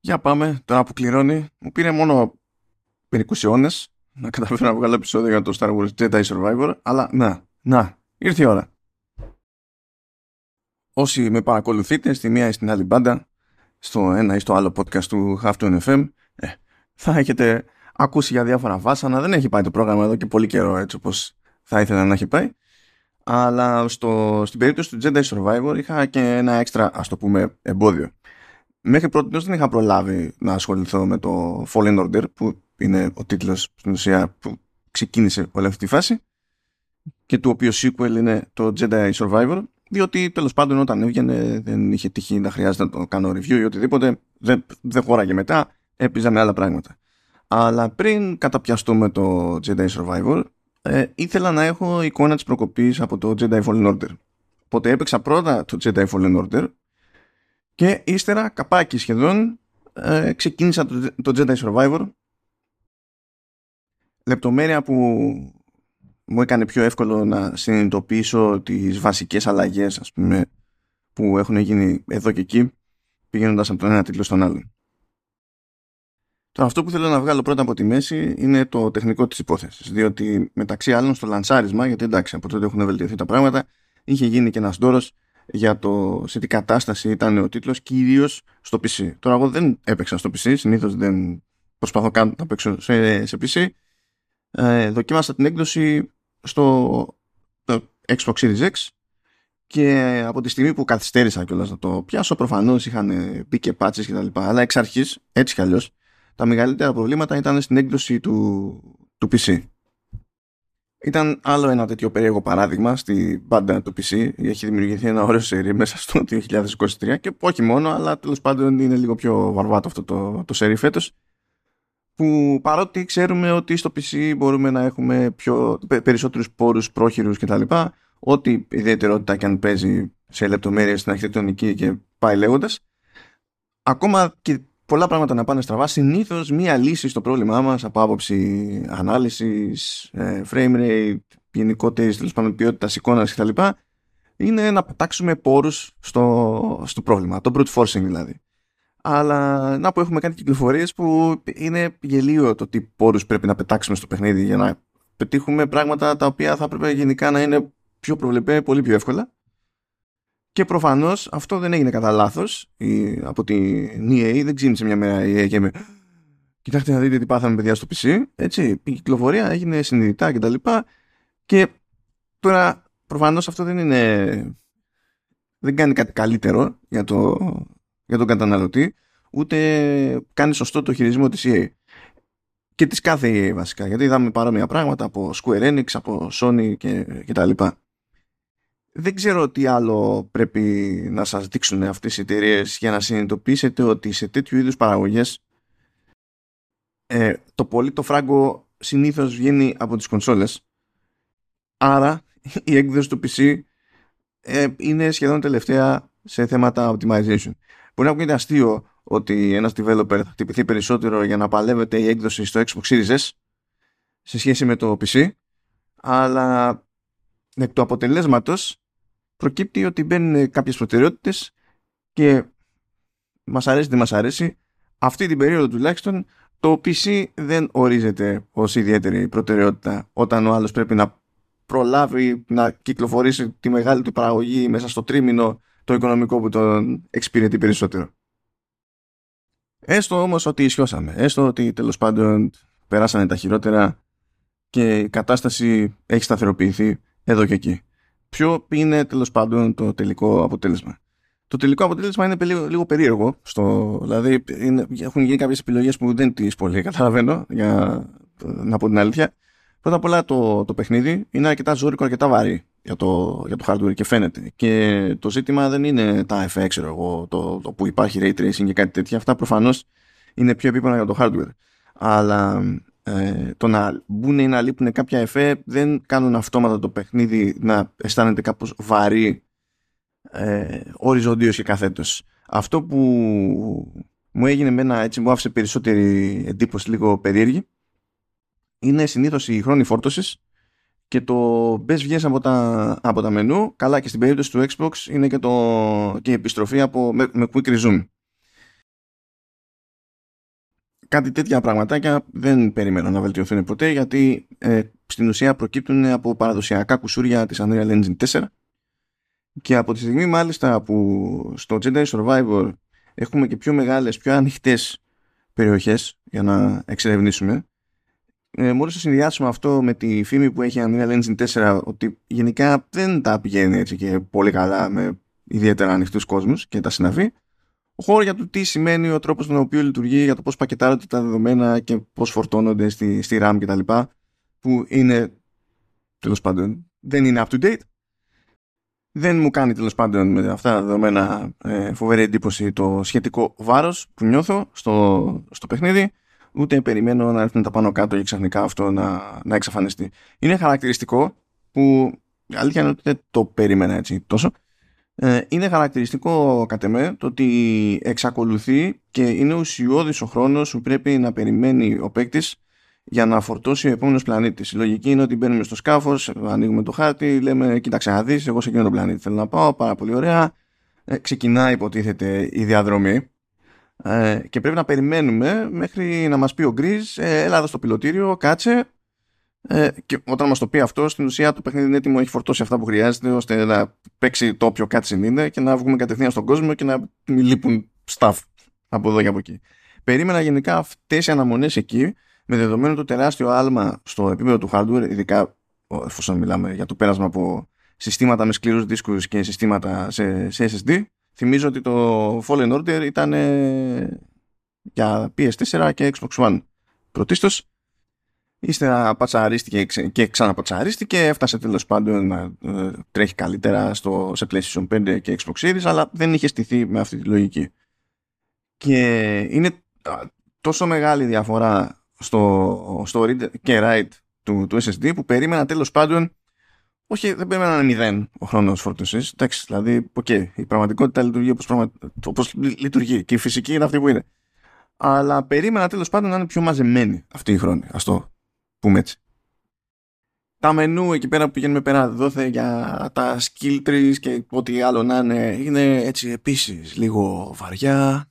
Για πάμε, τώρα που κληρώνει. Μου πήρε μόνο μερικού αιώνες να καταφέρω να βγάλω επεισόδιο για το Star Wars Jedi Survivor, αλλά να, να, ήρθε η ώρα. Όσοι με παρακολουθείτε στη μία ή στην άλλη μπάντα, στο ένα ή στο άλλο podcast του Half FM, ε, θα έχετε ακούσει για διάφορα βάσανα. Δεν έχει πάει το πρόγραμμα εδώ και πολύ καιρό έτσι όπως θα ήθελα να έχει πάει. Αλλά στο, στην περίπτωση του Jedi Survivor είχα και ένα έξτρα, ας το πούμε, εμπόδιο μέχρι πρώτη δεν είχα προλάβει να ασχοληθώ με το Fallen Order που είναι ο τίτλος στην ουσία που ξεκίνησε όλη αυτή τη φάση και του οποίου sequel είναι το Jedi Survivor διότι τέλος πάντων όταν έβγαινε δεν είχε τύχει να χρειάζεται να το κάνω review ή οτιδήποτε δεν, δεν χώραγε μετά έπιζα με άλλα πράγματα. Αλλά πριν καταπιαστούμε το Jedi Survivor ε, ήθελα να έχω εικόνα της προκοπής από το Jedi Fallen Order. Οπότε έπαιξα πρώτα το Jedi Fallen Order και ύστερα, καπάκι σχεδόν, ε, ξεκίνησα το, το Jedi Survivor. Λεπτομέρεια που μου έκανε πιο εύκολο να συνειδητοποιήσω τις βασικές αλλαγές ας πούμε, που έχουν γίνει εδώ και εκεί πηγαίνοντας από τον ένα τίτλο στον άλλο. Τώρα αυτό που θέλω να βγάλω πρώτα από τη μέση είναι το τεχνικό της υπόθεσης διότι μεταξύ άλλων στο λανσάρισμα γιατί εντάξει από τότε έχουν βελτιωθεί τα πράγματα είχε γίνει και ένας ντόρος για το σε τι κατάσταση ήταν ο τίτλος κυρίως στο PC. Τώρα εγώ δεν έπαιξα στο PC, συνήθως δεν προσπαθώ καν να παίξω σε, σε PC. Ε, δοκίμασα την έκδοση στο Xbox Series X και από τη στιγμή που καθυστέρησα κιόλας να το πιάσω προφανώς είχαν μπει και patches και τα λοιπά αλλά εξ αρχής έτσι κι αλλιώς τα μεγαλύτερα προβλήματα ήταν στην έκδοση του, του PC. Ήταν άλλο ένα τέτοιο περίεργο παράδειγμα στη μπάντα του PC. Έχει δημιουργηθεί ένα ωραίο σερί μέσα στο 2023 και όχι μόνο, αλλά τέλος πάντων είναι λίγο πιο βαρβάτο αυτό το, το σερί φέτος. Που παρότι ξέρουμε ότι στο PC μπορούμε να έχουμε πιο, περισσότερους πόρους πρόχειρους κτλ. Ό,τι ιδιαιτερότητα και αν παίζει σε λεπτομέρειες στην αρχιτεκτονική και πάει λέγοντας. Ακόμα και πολλά πράγματα να πάνε στραβά. Συνήθως μία λύση στο πρόβλημά μας από άποψη ανάλυσης, ε, frame rate, γενικότερης τέλος πάντων ποιότητας εικόνας κτλ. είναι να πετάξουμε πόρους στο, στο πρόβλημα. Το brute forcing δηλαδή. Αλλά να που έχουμε κάνει κυκλοφορίες που είναι γελίο το τι πόρους πρέπει να πετάξουμε στο παιχνίδι για να πετύχουμε πράγματα τα οποία θα έπρεπε γενικά να είναι πιο προβλεπέ, πολύ πιο εύκολα. Και προφανώς αυτό δεν έγινε κατά λάθος από την EA. Δεν ξύπνησε μια μέρα η EA και με. Κοιτάξτε να δείτε τι πάθαμε παιδιά στο PC. Έτσι, η κυκλοφορία έγινε συνειδητά κτλ. Και, και τώρα προφανώς αυτό δεν είναι. Δεν κάνει κάτι καλύτερο για, το, για τον καταναλωτή, ούτε κάνει σωστό το χειρισμό της EA. Και της κάθε EA βασικά, γιατί είδαμε παρόμοια πράγματα από Square Enix, από Sony και, και τα λοιπά δεν ξέρω τι άλλο πρέπει να σας δείξουν αυτές οι εταιρείες για να συνειδητοποιήσετε ότι σε τέτοιου είδους παραγωγές ε, το πολύ το φράγκο συνήθως βγαίνει από τις κονσόλες άρα η έκδοση του PC ε, είναι σχεδόν τελευταία σε θέματα optimization. Μπορεί να ακούγεται αστείο ότι ένας developer θα χτυπηθεί περισσότερο για να παλεύεται η έκδοση στο Xbox Series S σε σχέση με το PC αλλά εκ του αποτελέσματος προκύπτει ότι μπαίνουν κάποιες προτεραιότητες και μας αρέσει δεν μας αρέσει αυτή την περίοδο τουλάχιστον το PC δεν ορίζεται ως ιδιαίτερη προτεραιότητα όταν ο άλλος πρέπει να προλάβει να κυκλοφορήσει τη μεγάλη του παραγωγή μέσα στο τρίμηνο το οικονομικό που τον εξυπηρετεί περισσότερο. Έστω όμως ότι ισιώσαμε, έστω ότι τέλος πάντων περάσανε τα χειρότερα και η κατάσταση έχει σταθεροποιηθεί εδώ και εκεί ποιο είναι τέλος πάντων το τελικό αποτέλεσμα. Το τελικό αποτέλεσμα είναι λίγο, λίγο περίεργο. Στο, δηλαδή είναι, έχουν γίνει κάποιες επιλογές που δεν τις πολύ καταλαβαίνω, για να πω την αλήθεια. Πρώτα απ' όλα το, το παιχνίδι είναι αρκετά ζώρικο, αρκετά βαρύ για το, για το hardware και φαίνεται. Και το ζήτημα δεν είναι τα FX, ξέρω εγώ, το, το που υπάρχει ray tracing και κάτι τέτοια. Αυτά προφανώς είναι πιο επίπεδα για το hardware. Αλλά ε, το να μπουν ή να λείπουν κάποια εφέ δεν κάνουν αυτόματα το παιχνίδι να αισθάνεται κάπως βαρύ ε, οριζοντίως και καθέτος. Αυτό που μου έγινε με ένα έτσι μου άφησε περισσότερη εντύπωση λίγο περίεργη είναι συνήθως η χρόνη φόρτωσης και το μπες βγες από τα, από τα μενού καλά και στην περίπτωση του Xbox είναι και, το, και η επιστροφή από, με, με quick resume κάτι τέτοια πραγματάκια δεν περίμενα να βελτιωθούν ποτέ γιατί ε, στην ουσία προκύπτουν από παραδοσιακά κουσούρια της Unreal Engine 4 και από τη στιγμή μάλιστα που στο Jedi Survivor έχουμε και πιο μεγάλες, πιο ανοιχτές περιοχές για να εξερευνήσουμε ε, μόλις το συνδυάσουμε αυτό με τη φήμη που έχει Unreal Engine 4 ότι γενικά δεν τα πηγαίνει έτσι και πολύ καλά με ιδιαίτερα ανοιχτούς κόσμους και τα συναφή ο χώρο για το τι σημαίνει ο τρόπος με τον οποίο λειτουργεί για το πώς πακετάρονται τα δεδομένα και πώς φορτώνονται στη, στη RAM κτλ που είναι τέλος πάντων δεν είναι up to date δεν μου κάνει τέλος πάντων με αυτά τα δεδομένα ε, φοβερή εντύπωση το σχετικό βάρος που νιώθω στο, στο παιχνίδι ούτε περιμένω να έρθουν τα πάνω κάτω και ξαφνικά αυτό να, να εξαφανιστεί. Είναι χαρακτηριστικό που αλήθεια είναι ότι δεν το περίμενα έτσι τόσο. Ε, είναι χαρακτηριστικό κατ' εμέ το ότι εξακολουθεί και είναι ουσιώδης ο χρόνος που πρέπει να περιμένει ο παίκτης για να φορτώσει ο επόμενος πλανήτης. Η λογική είναι ότι μπαίνουμε στο σκάφος, ανοίγουμε το χάρτη, λέμε: Κοίταξε να δεις, εγώ σε εκείνο τον πλανήτη θέλω να πάω, πάρα πολύ ωραία. Ε, ξεκινάει, υποτίθεται, η διαδρομή. Ε, και πρέπει να περιμένουμε μέχρι να μας πει ο Γκριζ ε, έλα εδώ στο πιλωτήριο, κάτσε ε, και όταν μας το πει αυτό στην ουσία το παιχνίδι είναι έτοιμο έχει φορτώσει αυτά που χρειάζεται ώστε να παίξει το όποιο κάτσε είναι και να βγούμε κατευθείαν στον κόσμο και να μην λείπουν staff από εδώ και από εκεί περίμενα γενικά αυτές οι αναμονές εκεί με δεδομένο το τεράστιο άλμα στο επίπεδο του hardware ειδικά εφόσον μιλάμε για το πέρασμα από συστήματα με σκληρούς δίσκους και συστήματα σε, σε SSD Θυμίζω ότι το Fallen Order ήταν για PS4 και Xbox One πρωτίστως. Ύστερα πατσαρίστηκε και ξαναπατσαρίστηκε, έφτασε τέλος πάντων να ε, τρέχει καλύτερα στο, σε PlayStation 5 και Xbox Series, αλλά δεν είχε στηθεί με αυτή τη λογική. Και είναι τόσο μεγάλη διαφορά στο, στο read και write του, του SSD που περίμενα τέλος πάντων όχι, δεν πρέπει να είναι μηδέν ο χρόνος φόρτωσης. Εντάξει, δηλαδή, ok, okay, η πραγματικότητα λειτουργεί όπως πραγμα... όπως λειτουργεί και η φυσική είναι αυτή που είναι. Αλλά περίμενα τέλος πάντων να είναι πιο μαζεμένη αυτοί οι χρόνοι. Ας το πούμε έτσι. Τα μενού εκεί πέρα που πηγαίνουμε πέρα δώθε για τα skill trees και ό,τι άλλο να είναι, είναι έτσι επίσης λίγο βαριά,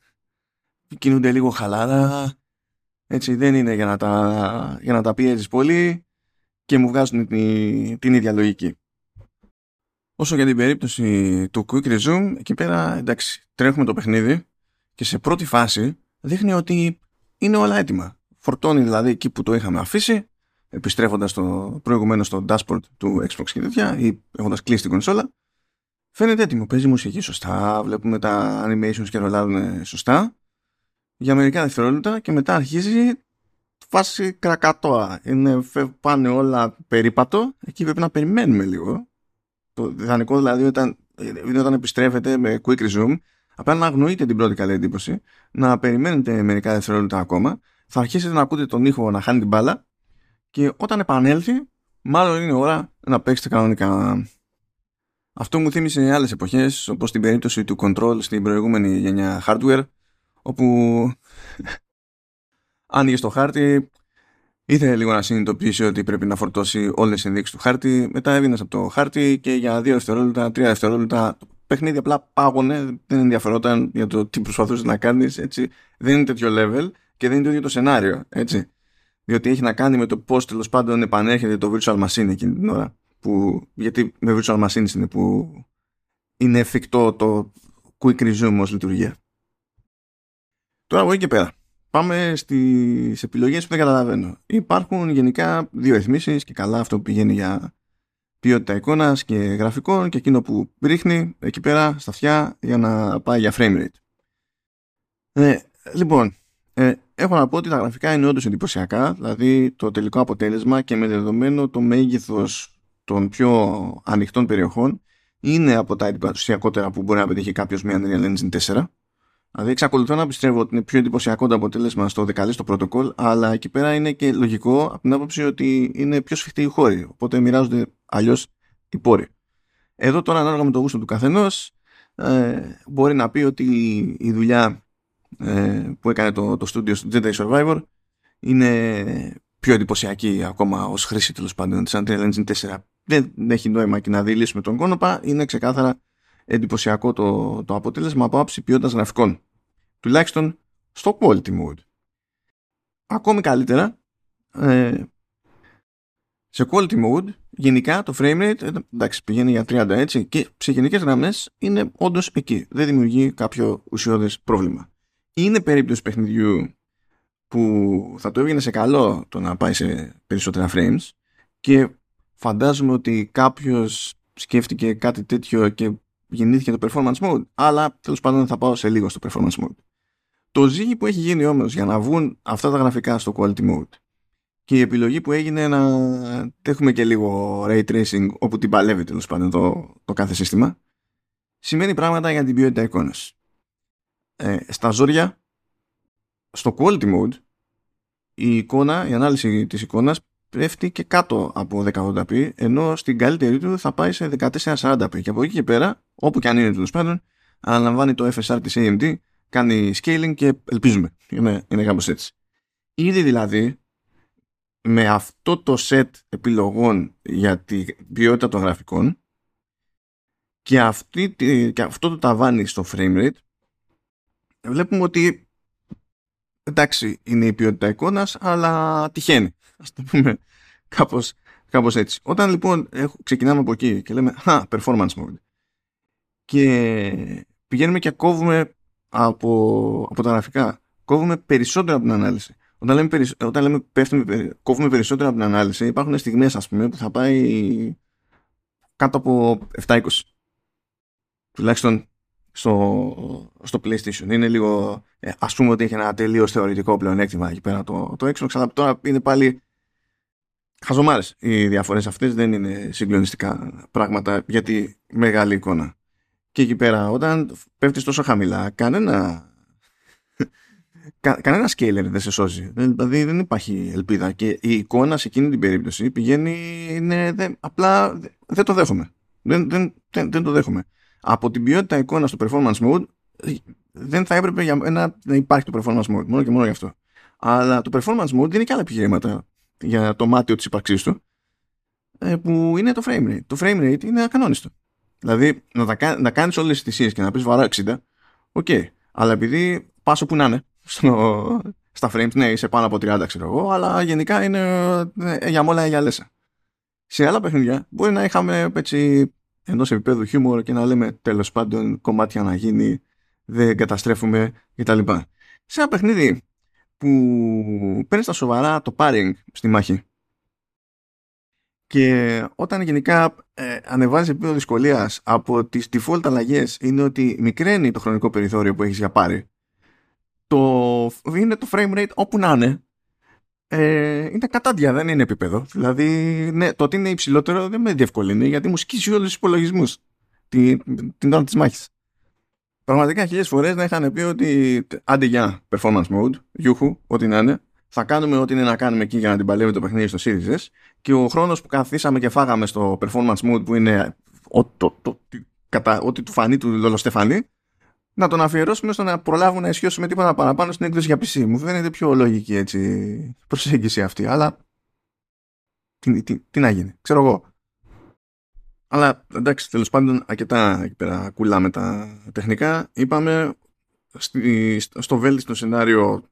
κινούνται λίγο χαλάρα. Έτσι δεν είναι για να τα, για να τα πιέζεις πολύ και μου βγάζουν την, την ίδια λογική. Όσο για την περίπτωση του Quick Resume, εκεί πέρα εντάξει, τρέχουμε το παιχνίδι και σε πρώτη φάση δείχνει ότι είναι όλα έτοιμα. Φορτώνει δηλαδή εκεί που το είχαμε αφήσει, επιστρέφοντας το προηγουμένο στο dashboard του Xbox και τέτοια, ή έχοντας κλείσει την κονσόλα. Φαίνεται έτοιμο. Παίζει μουσική σωστά, βλέπουμε τα animations και ρολάρουν σωστά για μερικά δευτερόλεπτα και μετά αρχίζει φάση κρακατόα. Είναι, πάνε όλα περίπατο. Εκεί πρέπει να περιμένουμε λίγο. Το ιδανικό δηλαδή όταν, όταν επιστρέφετε με quick resume, απλά να αγνοείτε την πρώτη καλή εντύπωση, να περιμένετε μερικά δευτερόλεπτα ακόμα, θα αρχίσετε να ακούτε τον ήχο να χάνει την μπάλα και όταν επανέλθει, μάλλον είναι ώρα να παίξετε κανονικά. Αυτό μου θύμισε άλλες εποχές, όπως την περίπτωση του Control στην προηγούμενη γενιά hardware, όπου άνοιγε το χάρτη, ήθελε λίγο να συνειδητοποιήσει ότι πρέπει να φορτώσει όλες τις ενδείξεις του χάρτη. Μετά έβγαινε από το χάρτη και για δύο δευτερόλεπτα, τρία δευτερόλεπτα το παιχνίδι απλά πάγωνε. Δεν ενδιαφερόταν για το τι προσπαθούσε να κάνεις. Δεν είναι τέτοιο level και δεν είναι το ίδιο το σενάριο. Έτσι. Διότι έχει να κάνει με το πώς τέλος πάντων επανέρχεται το virtual machine εκείνη την ώρα. Που, γιατί με virtual machines είναι που είναι εφικτό το quick resume ως λειτουργία. Τώρα από εκεί και πέρα πάμε στις επιλογές που δεν καταλαβαίνω. Υπάρχουν γενικά δύο εθμίσεις και καλά αυτό που πηγαίνει για ποιότητα εικόνας και γραφικών και εκείνο που ρίχνει εκεί πέρα στα αυτιά για να πάει για frame rate. Ε, λοιπόν, ε, έχω να πω ότι τα γραφικά είναι όντως εντυπωσιακά, δηλαδή το τελικό αποτέλεσμα και με δεδομένο το μέγεθος των πιο ανοιχτών περιοχών είναι από τα εντυπωσιακότερα που μπορεί να πετύχει κάποιος με Unreal Engine 4 Δηλαδή εξακολουθώ να πιστεύω ότι είναι πιο εντυπωσιακό το αποτέλεσμα στο δεκαλίστο πρωτοκόλ, αλλά εκεί πέρα είναι και λογικό από την άποψη ότι είναι πιο σφιχτοί οι χώροι. Οπότε μοιράζονται αλλιώς οι πόροι. Εδώ τώρα, ανάλογα με το γούστο του καθενός, ε, μπορεί να πει ότι η δουλειά ε, που έκανε το, το studio στο Jedi Survivor είναι πιο εντυπωσιακή ακόμα ως χρήση τέλος πάντων της Unreal Engine 4. Δεν έχει νόημα και να δηλήσουμε τον κόνοπα, είναι ξεκάθαρα εντυπωσιακό το, το αποτέλεσμα από άψη ποιότητας γραφικών. Τουλάχιστον στο quality mode. ακόμη καλύτερα ε, σε quality mode γενικά το frame rate ε, εντάξει πηγαίνει για 30 έτσι και σε γενικές γραμμές είναι όντως εκεί δεν δημιουργεί κάποιο ουσιώδες πρόβλημα είναι περίπτωση παιχνιδιού που θα το έβγαινε σε καλό το να πάει σε περισσότερα frames και φαντάζομαι ότι κάποιος σκέφτηκε κάτι τέτοιο και γεννήθηκε το performance mode αλλά τέλος πάντων θα πάω σε λίγο στο performance mode το ζύγι που έχει γίνει όμως για να βγουν αυτά τα γραφικά στο quality mode και η επιλογή που έγινε να έχουμε και λίγο ray tracing όπου την παλεύει τέλος πάντων το, το κάθε σύστημα σημαίνει πράγματα για την ποιότητα εικόνας. Ε, στα ζόρια στο quality mode η εικόνα, η ανάλυση της εικόνας πέφτει και κάτω από 1080p ενώ στην καλύτερη του θα πάει σε 1440p και από εκεί και πέρα όπου και αν είναι τέλος πάντων αναλαμβάνει το FSR της AMD κάνει scaling και ελπίζουμε. Είναι, είναι κάπως έτσι. Ήδη δηλαδή με αυτό το set επιλογών για την ποιότητα των γραφικών και, αυτή, και αυτό το ταβάνι στο frame rate βλέπουμε ότι εντάξει είναι η ποιότητα εικόνας αλλά τυχαίνει. Ας το πούμε κάπως, κάπως έτσι. Όταν λοιπόν ξεκινάμε από εκεί και λέμε α, performance mode και πηγαίνουμε και κόβουμε από, από τα γραφικά κόβουμε περισσότερο από την ανάλυση. Όταν λέμε, όταν λέμε πέφτουμε, κόβουμε περισσότερο από την ανάλυση υπάρχουν στιγμές ας πούμε που θα πάει κάτω από 7-20 τουλάχιστον στο, στο PlayStation. Είναι λίγο, ε, ας πούμε ότι έχει ένα τελείως θεωρητικό πλεονέκτημα εκεί πέρα το, το Xbox, αλλά τώρα είναι πάλι χαζομάρες οι διαφορές αυτές, δεν είναι συγκλονιστικά πράγματα για τη μεγάλη εικόνα. Και εκεί πέρα όταν πέφτεις τόσο χαμηλά, κανένα Κα, κανένα scaler δεν σε σώζει. Δηλαδή δεν υπάρχει ελπίδα. Και η εικόνα σε εκείνη την περίπτωση πηγαίνει. Είναι, δεν, απλά δεν το δέχομαι. Δεν, δεν, δεν, δεν το δέχομαι από την ποιότητα εικόνα στο performance mode δεν θα έπρεπε για μένα να υπάρχει το performance mode μόνο και μόνο γι' αυτό. Αλλά το performance mode δίνει και άλλα επιχειρήματα για το μάταιο της ύπαρξής του ε, που είναι το frame rate. Το frame rate είναι ακανόνιστο. Δηλαδή να, τα, να κάνεις όλες τις θυσίες και να πεις βαρά 60 ok. Okay. αλλά επειδή πας όπου να είναι στο, στα frames ναι είσαι πάνω από 30 ξέρω εγώ αλλά γενικά είναι ε, για μόλα για λέσα σε άλλα παιχνίδια μπορεί να είχαμε έτσι ενός επίπεδου χιούμορ και να λέμε τέλος πάντων κομμάτια να γίνει, δεν καταστρέφουμε κτλ. Σε ένα παιχνίδι που παίρνεις στα σοβαρά το paring στη μάχη. Και όταν γενικά ε, ανεβάζεις επίπεδο δυσκολίας από τις default αλλαγές είναι ότι μικραίνει το χρονικό περιθώριο που έχεις για πάρει το, είναι το frame rate όπου να είναι ε, είναι κατάντια, δεν είναι επίπεδο. Δηλαδή, ναι, το ότι είναι υψηλότερο δεν με διευκολύνει γιατί μου σκίσει όλους τους υπολογισμούς την, την ώρα της μάχης. Πραγματικά χιλιάδε φορές να είχαν πει ότι άντε για performance mode, γιούχου, ό,τι να είναι, θα κάνουμε ό,τι είναι να κάνουμε εκεί για να την παλεύει το παιχνίδι στο Series S και ο χρόνος που καθίσαμε και φάγαμε στο performance mode που είναι ό,τι, το, το, ό,τι του φανεί του Λολοστεφανή να τον αφιερώσουμε στο να προλάβουν να ισχύσουμε τίποτα παραπάνω στην έκδοση για PC. Μου φαίνεται πιο λογική έτσι προσέγγιση αυτή, αλλά τι, τι, τι να γίνει, ξέρω εγώ. Αλλά εντάξει, τέλος πάντων, αρκετά εκεί πέρα κουλάμε τα τεχνικά. Είπαμε στη, στο βέλτιστο σενάριο,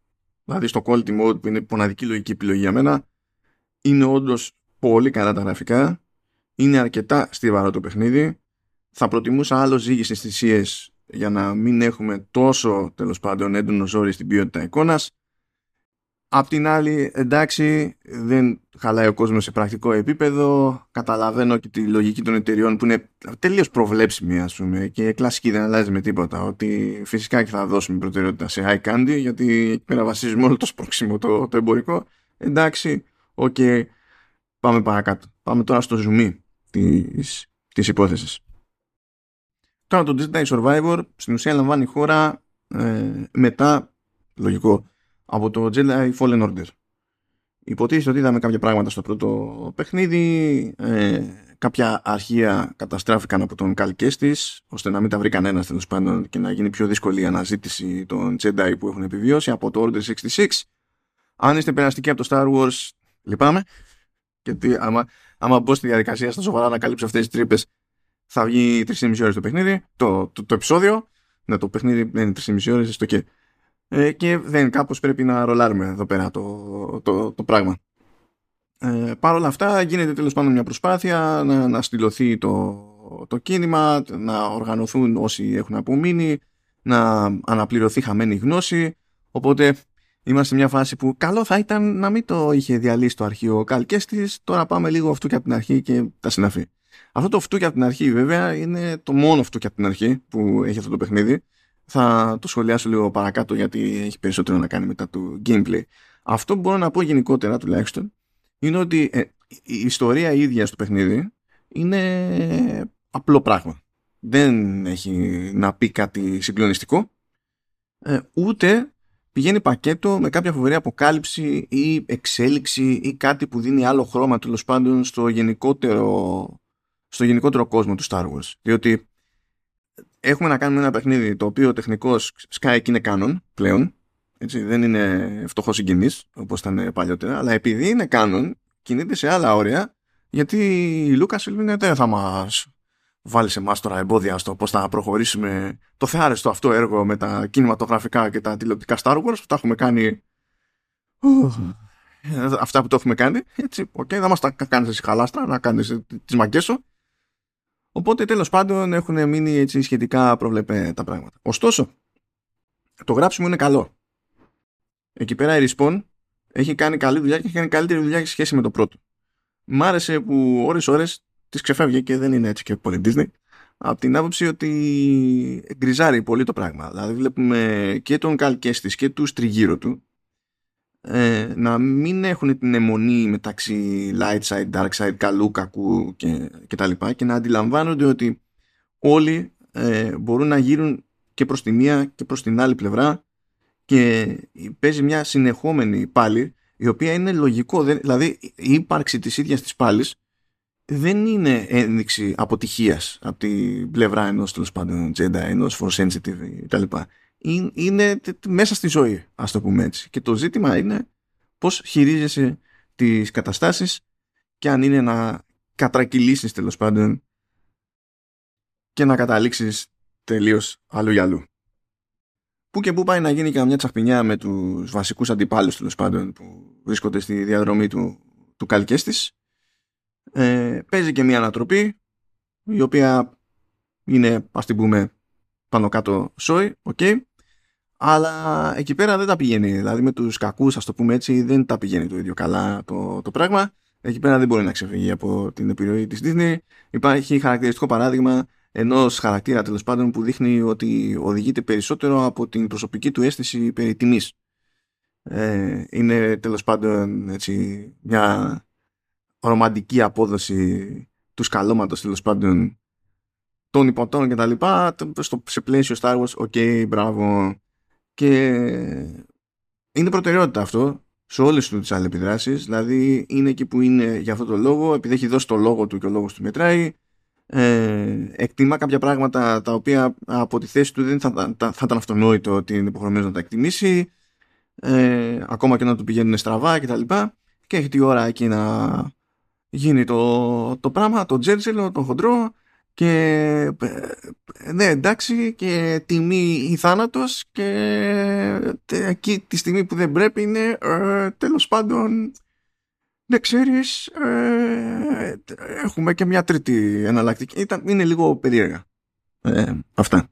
δηλαδή στο quality mode που είναι μοναδική λογική επιλογή για μένα, είναι όντως πολύ καλά τα γραφικά. Είναι αρκετά στιβαρό το παιχνίδι. Θα προτιμούσα άλλο ζύγι στις θυσίε για να μην έχουμε τόσο τέλος πάντων έντονος ζόρι στην ποιότητα εικόνας. Απ' την άλλη, εντάξει, δεν χαλάει ο κόσμος σε πρακτικό επίπεδο. Καταλαβαίνω και τη λογική των εταιριών που είναι τελείως προβλέψιμη, ας πούμε, και κλασική δεν αλλάζει με τίποτα. Ότι φυσικά και θα δώσουμε προτεραιότητα σε high candy, γιατί εκεί πέρα βασίζουμε όλο το σπρόξιμο το, το εμπορικό. Εντάξει, ok, okay, πάμε παρακάτω. Πάμε τώρα στο ζουμί της, της υπόθεσης. Τώρα το Jedi Survivor στην ουσία λαμβάνει χώρα ε, μετά, λογικό, από το Jedi Fallen Order. Υποτίθεται ότι είδαμε κάποια πράγματα στο πρώτο παιχνίδι, ε, κάποια αρχεία καταστράφηκαν από τον Καλ Κέστη, ώστε να μην τα βρει κανένας τέλος πάντων και να γίνει πιο δύσκολη η αναζήτηση των Jedi που έχουν επιβιώσει από το Order 66. Αν είστε περαστικοί από το Star Wars, λυπάμαι. Γιατί άμα, άμα μπω στη διαδικασία στα σοβαρά να καλύψω αυτές τις τρύπες, θα βγει 3,5 ώρες το παιχνίδι, το, το, το επεισόδιο. Ναι, το παιχνίδι είναι 3,5 ώρες, στο και. ε, και δεν κάπως πρέπει να ρολάρουμε εδώ πέρα το, το, το πράγμα. Ε, Παρ' όλα αυτά γίνεται τέλος πάντων μια προσπάθεια να, να στυλωθεί το, το κίνημα, να οργανωθούν όσοι έχουν απομείνει, να αναπληρωθεί χαμένη γνώση. Οπότε είμαστε σε μια φάση που καλό θα ήταν να μην το είχε διαλύσει το αρχείο ο Καλκέστης. Τώρα πάμε λίγο αυτού και από την αρχή και τα συναφή. Αυτό το αυτού και από την αρχή βέβαια είναι το μόνο αυτού και από την αρχή που έχει αυτό το παιχνίδι. Θα το σχολιάσω λίγο παρακάτω γιατί έχει περισσότερο να κάνει μετά το gameplay. Αυτό που μπορώ να πω γενικότερα τουλάχιστον είναι ότι ε, η ιστορία ίδια στο παιχνίδι είναι απλό πράγμα. Δεν έχει να πει κάτι συγκλονιστικό ε, ούτε πηγαίνει πακέτο με κάποια φοβερή αποκάλυψη ή εξέλιξη ή κάτι που δίνει άλλο χρώμα τέλος πάντων στο γενικότερο, στο γενικότερο κόσμο του Star Wars. Διότι έχουμε να κάνουμε ένα παιχνίδι το οποίο τεχνικώς σκάει και είναι κάνον πλέον. Έτσι, δεν είναι φτωχός συγγενής όπως ήταν παλιότερα, αλλά επειδή είναι κάνον, κινείται σε άλλα όρια γιατί η Λούκα δεν θα μας βάλει σε εμάς τώρα εμπόδια στο πώς θα προχωρήσουμε το θεάρεστο αυτό έργο με τα κινηματογραφικά και τα τηλεοπτικά Star Wars που τα έχουμε κάνει. Αυτά που το έχουμε κάνει. Έτσι, ok, okay, θα μας τα κάνεις εσύ χαλάστρα, να κάνεις τις μαγκιές σου. Οπότε τέλος πάντων έχουν μείνει έτσι σχετικά προβλεπέ τα πράγματα. Ωστόσο, το γράψιμο είναι καλό. Εκεί πέρα η Respawn έχει κάνει καλή δουλειά και έχει κάνει καλύτερη δουλειά σε σχέση με το πρώτο. Μ' άρεσε που ώρες-ώρες της ξεφεύγει και δεν είναι έτσι και πολύ Disney από την άποψη ότι γκριζάρει πολύ το πράγμα. Δηλαδή βλέπουμε και τον Καλκέστης και τους τριγύρω του ε, να μην έχουν την αιμονή μεταξύ light side, dark side, καλού, κακού και, και τα λοιπά και να αντιλαμβάνονται ότι όλοι ε, μπορούν να γύρουν και προς τη μία και προς την άλλη πλευρά και παίζει μια συνεχόμενη πάλι η οποία είναι λογικό δηλαδή η ύπαρξη της ίδιας της πάλης δεν είναι ένδειξη αποτυχίας από την πλευρά ενός τέλος πάντων Jedi, ενός for sensitive κτλ. Είναι μέσα στη ζωή, ας το πούμε έτσι. Και το ζήτημα είναι πώς χειρίζεσαι τις καταστάσεις και αν είναι να κατρακυλήσεις τέλος πάντων και να καταλήξεις τελείως αλλού για αλλού. Πού και πού πάει να γίνει καμιά τσαχπινιά με τους βασικούς αντιπάλους τέλος πάντων που βρίσκονται στη διαδρομή του, του Καλ Κέστη ε, παίζει και μια ανατροπή η οποία είναι ας την πούμε πάνω κάτω σόι, οκ. Αλλά εκεί πέρα δεν τα πηγαίνει. Δηλαδή με τους κακούς, ας το πούμε έτσι, δεν τα πηγαίνει το ίδιο καλά το, το πράγμα. Εκεί πέρα δεν μπορεί να ξεφύγει από την επιρροή της Disney. Υπάρχει χαρακτηριστικό παράδειγμα ενός χαρακτήρα τέλος πάντων που δείχνει ότι οδηγείται περισσότερο από την προσωπική του αίσθηση περί τιμής. Ε, είναι τέλος πάντων έτσι, μια ρομαντική απόδοση του σκαλώματος τέλος πάντων των ιπποτών και τα λοιπά σε πλαίσιο Star Wars, ok, okay, μπράβο και είναι προτεραιότητα αυτό σε όλες του τις αλληλεπιδράσεις δηλαδή είναι εκεί που είναι για αυτό το λόγο επειδή έχει δώσει το λόγο του και ο λόγος του μετράει ε, εκτιμά κάποια πράγματα τα οποία από τη θέση του δεν θα, θα, θα ήταν αυτονόητο ότι είναι υποχρεωμένος να τα εκτιμήσει ε, ακόμα και να του πηγαίνουν στραβά κτλ. Και, και έχει τη ώρα εκεί να γίνει το, το πράγμα, το τζέρτζελο, το χοντρό και ε, ναι εντάξει και τιμή ή θάνατος και εκεί τη στιγμή που δεν πρέπει είναι ε, τέλος πάντων δεν ξέρεις ε, έχουμε και μια τρίτη εναλλακτική. Ήταν, είναι λίγο περίεργα ε, αυτά.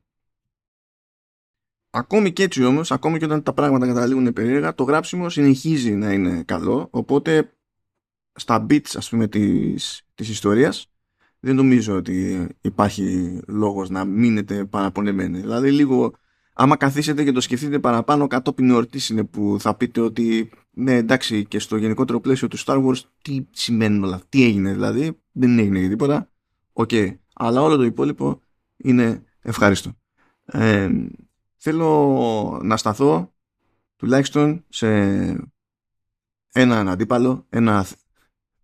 Ακόμη και έτσι όμως, ακόμη και όταν τα πράγματα καταλήγουν περίεργα, το γράψιμο συνεχίζει να είναι καλό, οπότε στα beats ας πούμε της, της ιστορίας δεν νομίζω ότι υπάρχει λόγος να μείνετε παραπονεμένοι. Δηλαδή λίγο άμα καθίσετε και το σκεφτείτε παραπάνω κατόπιν εορτής είναι που θα πείτε ότι ναι εντάξει και στο γενικότερο πλαίσιο του Star Wars τι σημαίνουν όλα, τι έγινε δηλαδή, δεν έγινε και τίποτα. Ok, okay. αλλά όλο το υπόλοιπο είναι ευχάριστο. Ε, θέλω να σταθώ τουλάχιστον σε έναν αντίπαλο, ένα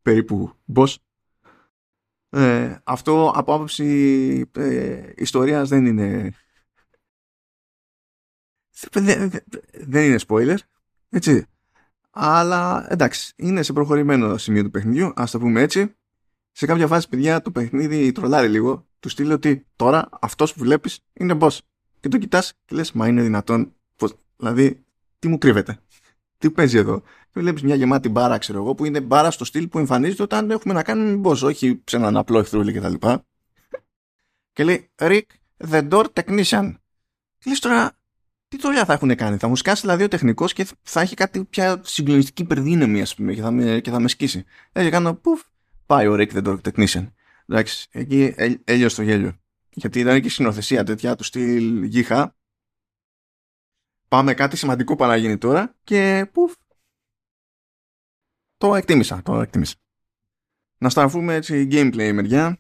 περίπου boss. Ε, αυτό από άποψη ε, ιστορίας δεν είναι. Δεν είναι spoiler έτσι. Αλλά εντάξει είναι σε προχωρημένο σημείο του παιχνιδιού ας το πούμε έτσι. Σε κάποια φάση παιδιά το παιχνίδι τρολάρει λίγο. Του στείλει ότι τώρα αυτός που βλέπεις είναι boss. Και το κοιτάς και λες μα είναι δυνατόν πως, Δηλαδή, τι μου κρύβεται. Τι παίζει εδώ; Και βλέπεις μια γεμάτη μπάρα, ξέρω εγώ, που είναι μπάρα στο στυλ που εμφανίζεται όταν έχουμε να κάνουμε boss, όχι σε έναν απλό εχθρούλη κτλ. Και, και λέει, Rick, the door technician. Και λες τώρα, τι δουλειά θα έχουν κάνει; Θα μου σκάσει δηλαδή ο τεχνικός και θα έχει κάτι πια συγκλονιστική υπερδύναμη, ας πούμε, και θα με, και θα με σκίσει. Έτσι κάνω πουφ, πάει ο Rick the Dog Technician. Εντάξει, εκεί έλειωσε το γέλιο. Γιατί ήταν και συνοθεσία τέτοια του στυλ γύχα. Πάμε κάτι σημαντικό που γίνει τώρα και πουφ. Το εκτίμησα, το εκτίμησα. Να στραφούμε έτσι gameplay μεριά.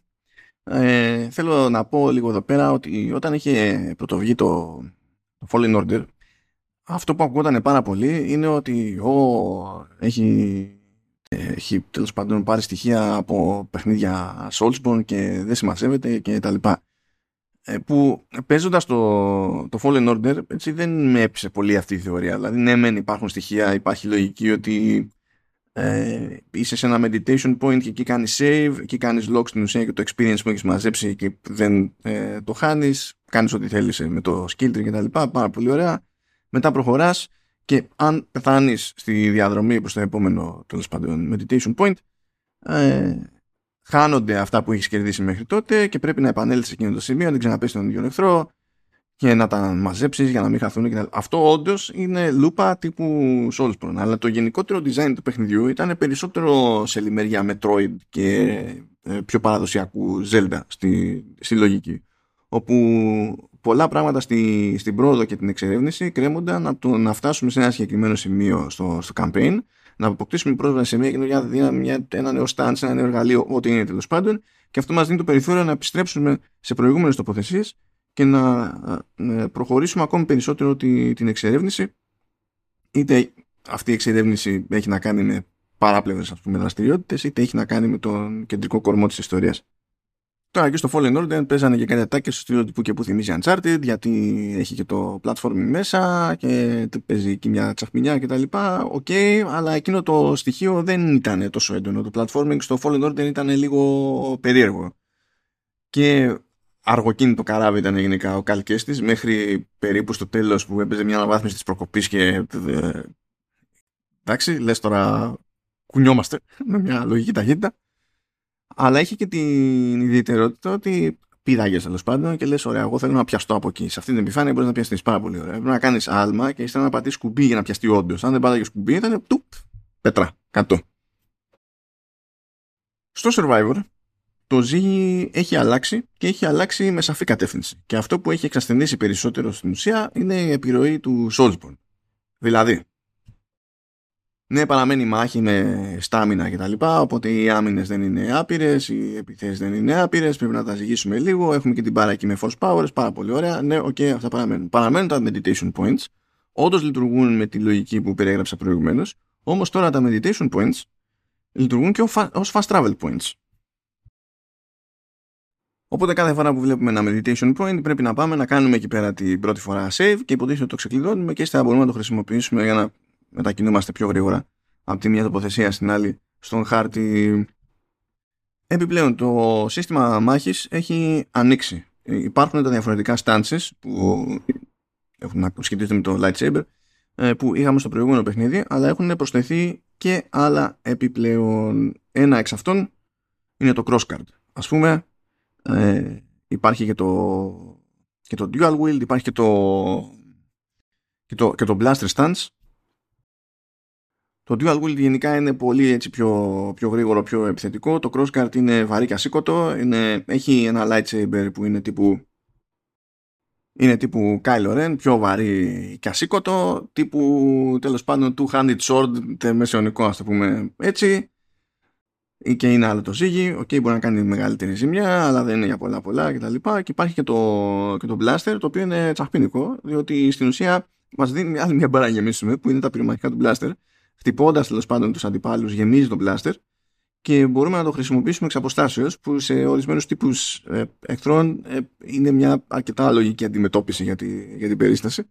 Ε, θέλω να πω λίγο εδώ πέρα ότι όταν είχε πρωτοβγεί το, το Fallen Order αυτό που ακούγονταν πάρα πολύ είναι ότι ο, έχει έχει τέλος πάντων πάρει στοιχεία από παιχνίδια Soulsborne και δεν συμμαζεύεται και τα λοιπά. Ε, που παίζοντας το, το Fallen Order έτσι δεν με έπεισε πολύ αυτή η θεωρία. Δηλαδή, ναι, μεν υπάρχουν στοιχεία, υπάρχει λογική ότι ε, είσαι σε ένα meditation point και εκεί κάνεις save, εκεί κάνεις lock στην ουσία και το experience που έχεις μαζέψει και δεν ε, το χάνεις. Κάνεις ό,τι θέλεις με το skill tree κτλ. Πάρα πολύ ωραία. Μετά προχωράς και αν πεθάνεις στη διαδρομή προς το επόμενο τέλος πάντων meditation point ε, χάνονται αυτά που έχεις κερδίσει μέχρι τότε και πρέπει να επανέλθεις σε εκείνο το σημείο να την ξαναπέσεις τον ίδιο εχθρό και να τα μαζέψεις για να μην χαθούν. Αυτό όντως είναι λούπα τύπου Soulsborne. Αλλά το γενικότερο design του παιχνιδιού ήταν περισσότερο σε λιμέρια Metroid και ε, πιο παραδοσιακού Zelda στη, στη λογική. Όπου πολλά πράγματα στη, στην πρόοδο και την εξερεύνηση κρέμονταν από το να φτάσουμε σε ένα συγκεκριμένο σημείο στο, στο campaign, να αποκτήσουμε πρόσβαση σε μια καινούργια δύναμη, ένα νέο stance, ένα νέο εργαλείο, ό,τι είναι τέλος πάντων, και αυτό μας δίνει το περιθώριο να επιστρέψουμε σε προηγούμενες τοποθεσίες και να προχωρήσουμε ακόμη περισσότερο τη, την εξερεύνηση. Είτε αυτή η εξερεύνηση έχει να κάνει με παράπλευρες ας πούμε δραστηριότητες είτε έχει να κάνει με τον κεντρικό κορμό της ιστορίας. Τώρα και στο Fallen Order παίζανε και κάτι ατάκες στο στυλ του τύπου και που θυμίζει Uncharted γιατί έχει και το platforming μέσα και παίζει εκεί μια τσαχπινιά και τα λοιπά. Ok, okay, αλλά εκείνο το στοιχείο δεν ήταν τόσο έντονο. Το platforming στο Fallen Order ήταν λίγο περίεργο. Και αργοκίνητο καράβι ήταν γενικά ο Καλ Κέστης μέχρι περίπου στο τέλος που έπαιζε μια αναβάθμιση της προκοπής και ε, εντάξει, λες τώρα κουνιόμαστε με μια λογική ταχύτητα αλλά έχει και την ιδιαιτερότητα ότι πήδαγε τέλος πάντων και λες: Ωραία, εγώ θέλω να πιαστώ από εκεί. Σε αυτή την επιφάνεια μπορείς να πιαστείς πάρα πολύ ωραία. Πρέπει να κάνεις άλμα και ύστερα να πατήσεις κουμπί για να πιαστεί όντως. Αν δεν πάταγες κουμπί, ήταν του πέτρα, κάτω. Στο Survivor, το ζύγι έχει αλλάξει και έχει αλλάξει με σαφή κατεύθυνση. Και αυτό που έχει εξασθενήσει περισσότερο στην ουσία είναι η επιρροή του Soulsborne. Δηλαδή, ναι, παραμένει μάχη με stamina και τα λοιπά, οπότε οι άμυνες δεν είναι άπειρες, οι επιθέσεις δεν είναι άπειρες, πρέπει να τα ζυγίσουμε λίγο, έχουμε και την μπάρα εκεί με force powers, πάρα πολύ ωραία, ναι, ok, okay, αυτά παραμένουν. Παραμένουν τα meditation points, όντως λειτουργούν με τη λογική που περιέγραψα προηγουμένως, όμως τώρα τα meditation points λειτουργούν και ως fast travel points. Οπότε κάθε φορά που βλέπουμε ένα meditation point πρέπει να πάμε να κάνουμε εκεί πέρα την πρώτη φορά save και υποτίθεται το ξεκλειδώνουμε και ύστερα μπορούμε να το χρησιμοποιήσουμε για να μετακινούμαστε πιο γρήγορα από τη μία τοποθεσία στην άλλη στον χάρτη. Επιπλέον, το σύστημα μάχης έχει ανοίξει. Υπάρχουν τα διαφορετικά stances που έχουν να σχετίζονται με το lightsaber ε, που είχαμε στο προηγούμενο παιχνίδι, αλλά έχουν προσθεθεί και άλλα επιπλέον. Ένα εξ αυτών είναι το crosscard. Ας πούμε, ε, υπάρχει και το, και το dual wield, υπάρχει και το, και το, και το blaster stance το dual wield γενικά είναι πολύ έτσι πιο, πιο γρήγορο, πιο επιθετικό. Το crossguard είναι βαρύ και ασήκωτο. Είναι, έχει ένα lightsaber που είναι τύπου είναι τύπου Kylo Ren, πιο βαρύ και ασήκωτο, τύπου τέλος πάντων two-handed sword, μεσαιωνικό ας το πούμε έτσι. Ή και είναι άλλο το ζύγι, ok, okay, μπορεί να κάνει μεγαλύτερη ζημιά, αλλά δεν είναι για πολλά πολλά κτλ. Και, και υπάρχει και το, και το blaster, το οποίο είναι τσαχπίνικο, διότι στην ουσία μας δίνει άλλη μια μπαρά γεμίσουμε, που είναι τα πυρομαχικά του blaster, χτυπώντας τέλος πάντων τους αντιπάλους, γεμίζει τον πλάστερ και μπορούμε να το χρησιμοποιήσουμε εξ αποστάσεως που σε ορισμένους τύπους ε, εχθρών ε, είναι μια αρκετά λογική αντιμετώπιση για, τη, για την περίσταση.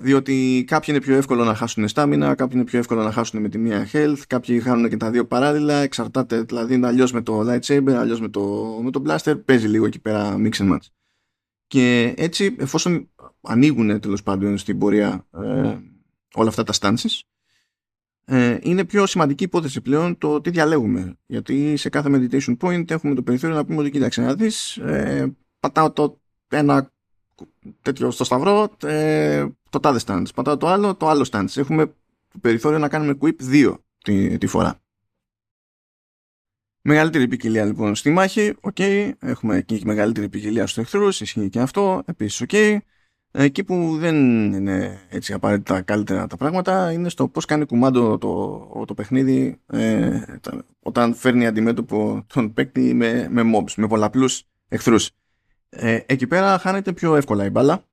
διότι κάποιοι είναι πιο εύκολο να χάσουν στάμινα, κάποιοι είναι πιο εύκολο να χάσουν με τη μία health, κάποιοι χάνουν και τα δύο παράλληλα, εξαρτάται δηλαδή είναι αλλιώς με το lightsaber, αλλιώς με το, με το blaster, παίζει λίγο εκεί πέρα mix and match. Και έτσι, εφόσον ανοίγουν τέλος πάντων στην πορεία ε, όλα αυτά τα stances ε, είναι πιο σημαντική υπόθεση πλέον το τι διαλέγουμε. Γιατί σε κάθε meditation point έχουμε το περιθώριο να πούμε ότι κοίταξε να δεις, ε, πατάω το ένα τέτοιο στο σταυρό, ε, το τάδε stance. Πατάω το άλλο, το άλλο stance. Έχουμε το περιθώριο να κάνουμε quip 2 τη, τη φορά. Μεγαλύτερη ποικιλία λοιπόν στη μάχη, ok. Okay. Έχουμε και μεγαλύτερη ποικιλία στους εχθρούς, ισχύει και αυτό, επίσης ok. Okay. Εκεί που δεν είναι έτσι απαραίτητα καλύτερα τα πράγματα είναι στο πώς κάνει κουμάντο το, το παιχνίδι ε, όταν φέρνει αντιμέτωπο τον παίκτη με, με mobs, με πολλαπλούς εχθρούς. Ε, εκεί πέρα χάνεται πιο εύκολα η μπάλα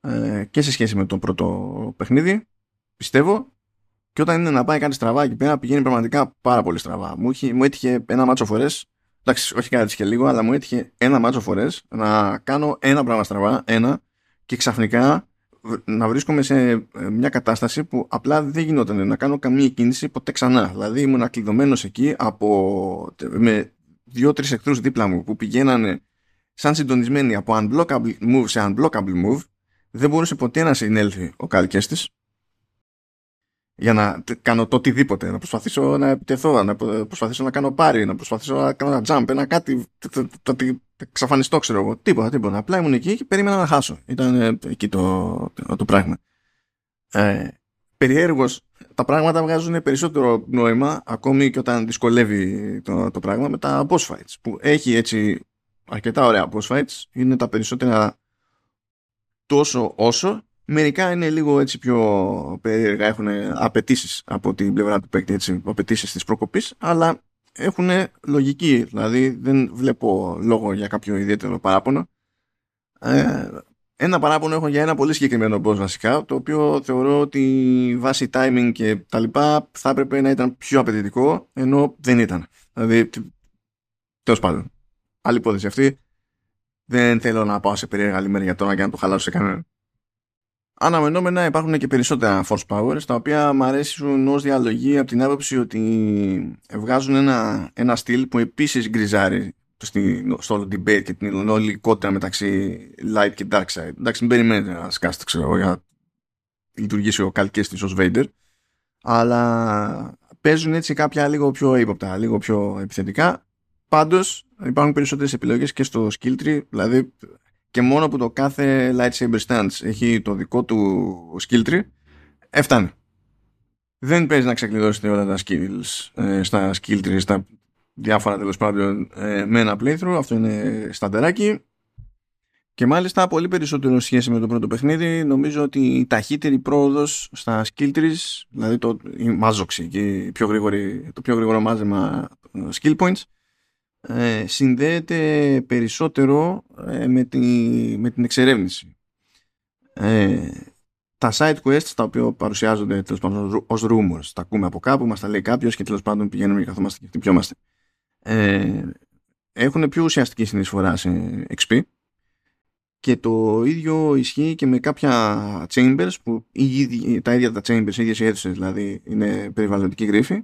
ε, και σε σχέση με το πρώτο παιχνίδι, πιστεύω. Και όταν είναι να πάει κάτι στραβά εκεί πέρα πηγαίνει πραγματικά πάρα πολύ στραβά. Μου, είχε, μου έτυχε ένα μάτσο φορές, εντάξει όχι κάτι και λίγο, αλλά μου έτυχε ένα μάτσο φορές να κάνω ένα πράγμα στραβά, ένα, και ξαφνικά να βρίσκομαι σε ε, μια κατάσταση που απλά δεν γινόταν να κάνω καμία κίνηση ποτέ ξανά. Δηλαδή ήμουν κλειδωμένος εκεί από, με δύο-τρεις εχθρούς δίπλα μου που πηγαίνανε σαν συντονισμένοι από unblockable move σε unblockable move. Δεν μπορούσε ποτέ να συνέλθει ο καλκέστης για να κάνω το οτιδήποτε, να προσπαθήσω να επιτεθώ, να προσπαθήσω να κάνω πάρη, να προσπαθήσω να κάνω ένα jump, ένα κάτι, το, εξαφανιστώ ξέρω εγώ, τίποτα, τίποτα. Απλά ήμουν εκεί και περίμενα να χάσω. Ήταν ε, εκεί το, το, πράγμα. Ε, περιέργως, τα πράγματα βγάζουν περισσότερο νόημα ακόμη και όταν δυσκολεύει το, το πράγμα με τα boss fights που έχει έτσι αρκετά ωραία boss fights είναι τα περισσότερα τόσο όσο Μερικά είναι λίγο έτσι πιο περίεργα, έχουν απαιτήσεις από την πλευρά του παίκτη, έτσι, απαιτήσεις της προκοπής, αλλά έχουν λογική. Δηλαδή δεν βλέπω λόγο για κάποιο ιδιαίτερο παράπονο. Ε, ένα παράπονο έχω για ένα πολύ συγκεκριμένο boss βασικά, το οποίο θεωρώ ότι βάσει timing και τα λοιπά θα έπρεπε να ήταν πιο απαιτητικό, ενώ δεν ήταν. Δηλαδή, τέλος πάντων. Άλλη υπόθεση αυτή. Δεν θέλω να πάω σε περίεργα άλλη μέρα για τώρα και να το χαλάσω σε κανέναν. Αναμενόμενα υπάρχουν και περισσότερα force powers τα οποία μου αρέσουν ως διαλογή από την άποψη ότι βγάζουν ένα, ένα στυλ που επίσης γκριζάρει στο όλο debate και την όλη κόντρα μεταξύ light και dark side. Εντάξει, μην περιμένετε να σκάσετε ξέρω εγώ για να λειτουργήσει ο καλκέστης ως Vader αλλά παίζουν έτσι κάποια λίγο πιο ύποπτα, λίγο πιο επιθετικά. Πάντως υπάρχουν περισσότερες επιλογές και στο skill tree, δηλαδή και μόνο που το κάθε lightsaber stance έχει το δικό του skill tree, έφτανε. Δεν παίζει να ξεκλειδώσετε όλα τα skills ε, στα skill tree, στα διάφορα τέλος πάντων ε, με ένα playthrough. Αυτό είναι σταντεράκι. Και μάλιστα πολύ περισσότερο σχέση με το πρώτο παιχνίδι νομίζω ότι η ταχύτερη πρόοδος στα skill trees, δηλαδή το, η μάζοξη και πιο γρήγορη, το πιο γρήγορο μάζεμα ε, skill points ε, συνδέεται περισσότερο ε, με, τη, με την εξερεύνηση. Ε, τα side quests τα οποία παρουσιάζονται τέλος πάντων ως rumors, τα ακούμε από κάπου, μας τα λέει κάποιος και τέλος πάντων πηγαίνουμε και καθόμαστε και χτυπιόμαστε. Ε, έχουν πιο ουσιαστική συνεισφορά σε XP και το ίδιο ισχύει και με κάποια chambers που τα ίδια τα chambers, οι ίδιες οι αίθουσες δηλαδή είναι περιβαλλοντική γρήφη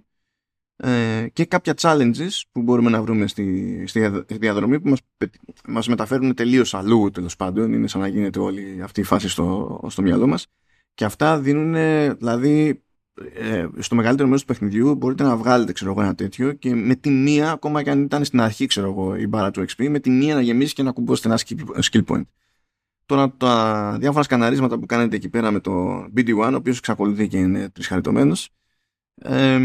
ε, και κάποια challenges που μπορούμε να βρούμε στη, στη διαδρομή που μας, μας μεταφέρουν τελείως αλλού τέλος πάντων. Είναι σαν να γίνεται όλη αυτή η φάση στο, στο μυαλό μας. Και αυτά δίνουν δηλαδή ε, στο μεγαλύτερο μέρος του παιχνιδιού μπορείτε να βγάλετε ξέρω εγώ ένα τέτοιο και με τη μία ακόμα και αν ήταν στην αρχή ξέρω εγώ η μπάρα του XP με τη μία να γεμίσει και να κουμπώσετε ένα skill point. Τώρα τα διάφορα σκαναρίσματα που κάνετε εκεί πέρα με το BD1 ο οποίος εξακολουθεί και είναι τρισχαριτωμένος ε,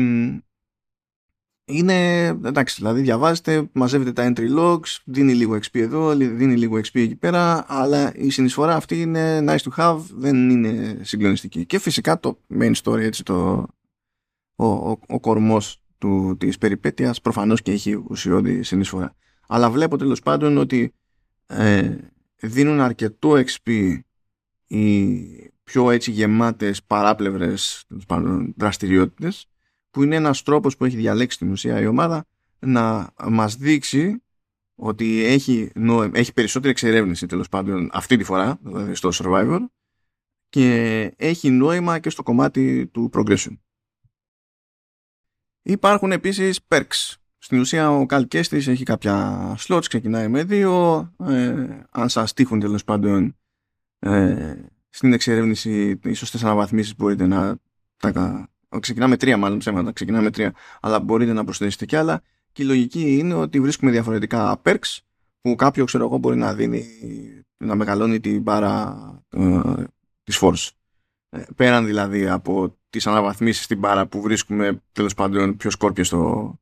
είναι εντάξει, δηλαδή διαβάζετε, μαζεύετε τα entry logs, δίνει λίγο XP εδώ, δίνει λίγο XP εκεί πέρα, αλλά η συνεισφορά αυτή είναι nice to have, δεν είναι συγκλονιστική. Και φυσικά το main story, έτσι, το, ο, ο, ο κορμός του, της περιπέτειας προφανώς και έχει ουσιώδη συνεισφορά. Αλλά βλέπω τέλος πάντων ότι ε, δίνουν αρκετό XP οι πιο έτσι γεμάτες παράπλευρες δραστηριότητες που είναι ένας τρόπος που έχει διαλέξει την ουσία η ομάδα να μας δείξει ότι έχει, έχει περισσότερη εξερεύνηση τέλος πάντων αυτή τη φορά, δηλαδή στο Survivor και έχει νόημα και στο κομμάτι του progression. Υπάρχουν επίσης perks. Στην ουσία ο Καλκέστης έχει κάποια slots, ξεκινάει με δύο. Ε, αν σας τύχουν τέλος πάντων ε, στην εξερεύνηση οι σωστές αναβαθμίσεις μπορείτε να τα ξεκινάμε τρία μάλλον ψέματα, ξεκινάμε τρία. Αλλά μπορείτε να προσθέσετε κι άλλα. Και η λογική είναι ότι βρίσκουμε διαφορετικά perks που κάποιο ξέρω εγώ μπορεί να δίνει να μεγαλώνει την μπάρα ε, της Force. Ε, πέραν δηλαδή από τις αναβαθμίσεις στην μπάρα που βρίσκουμε τέλος πάντων πιο σκόρπια στο,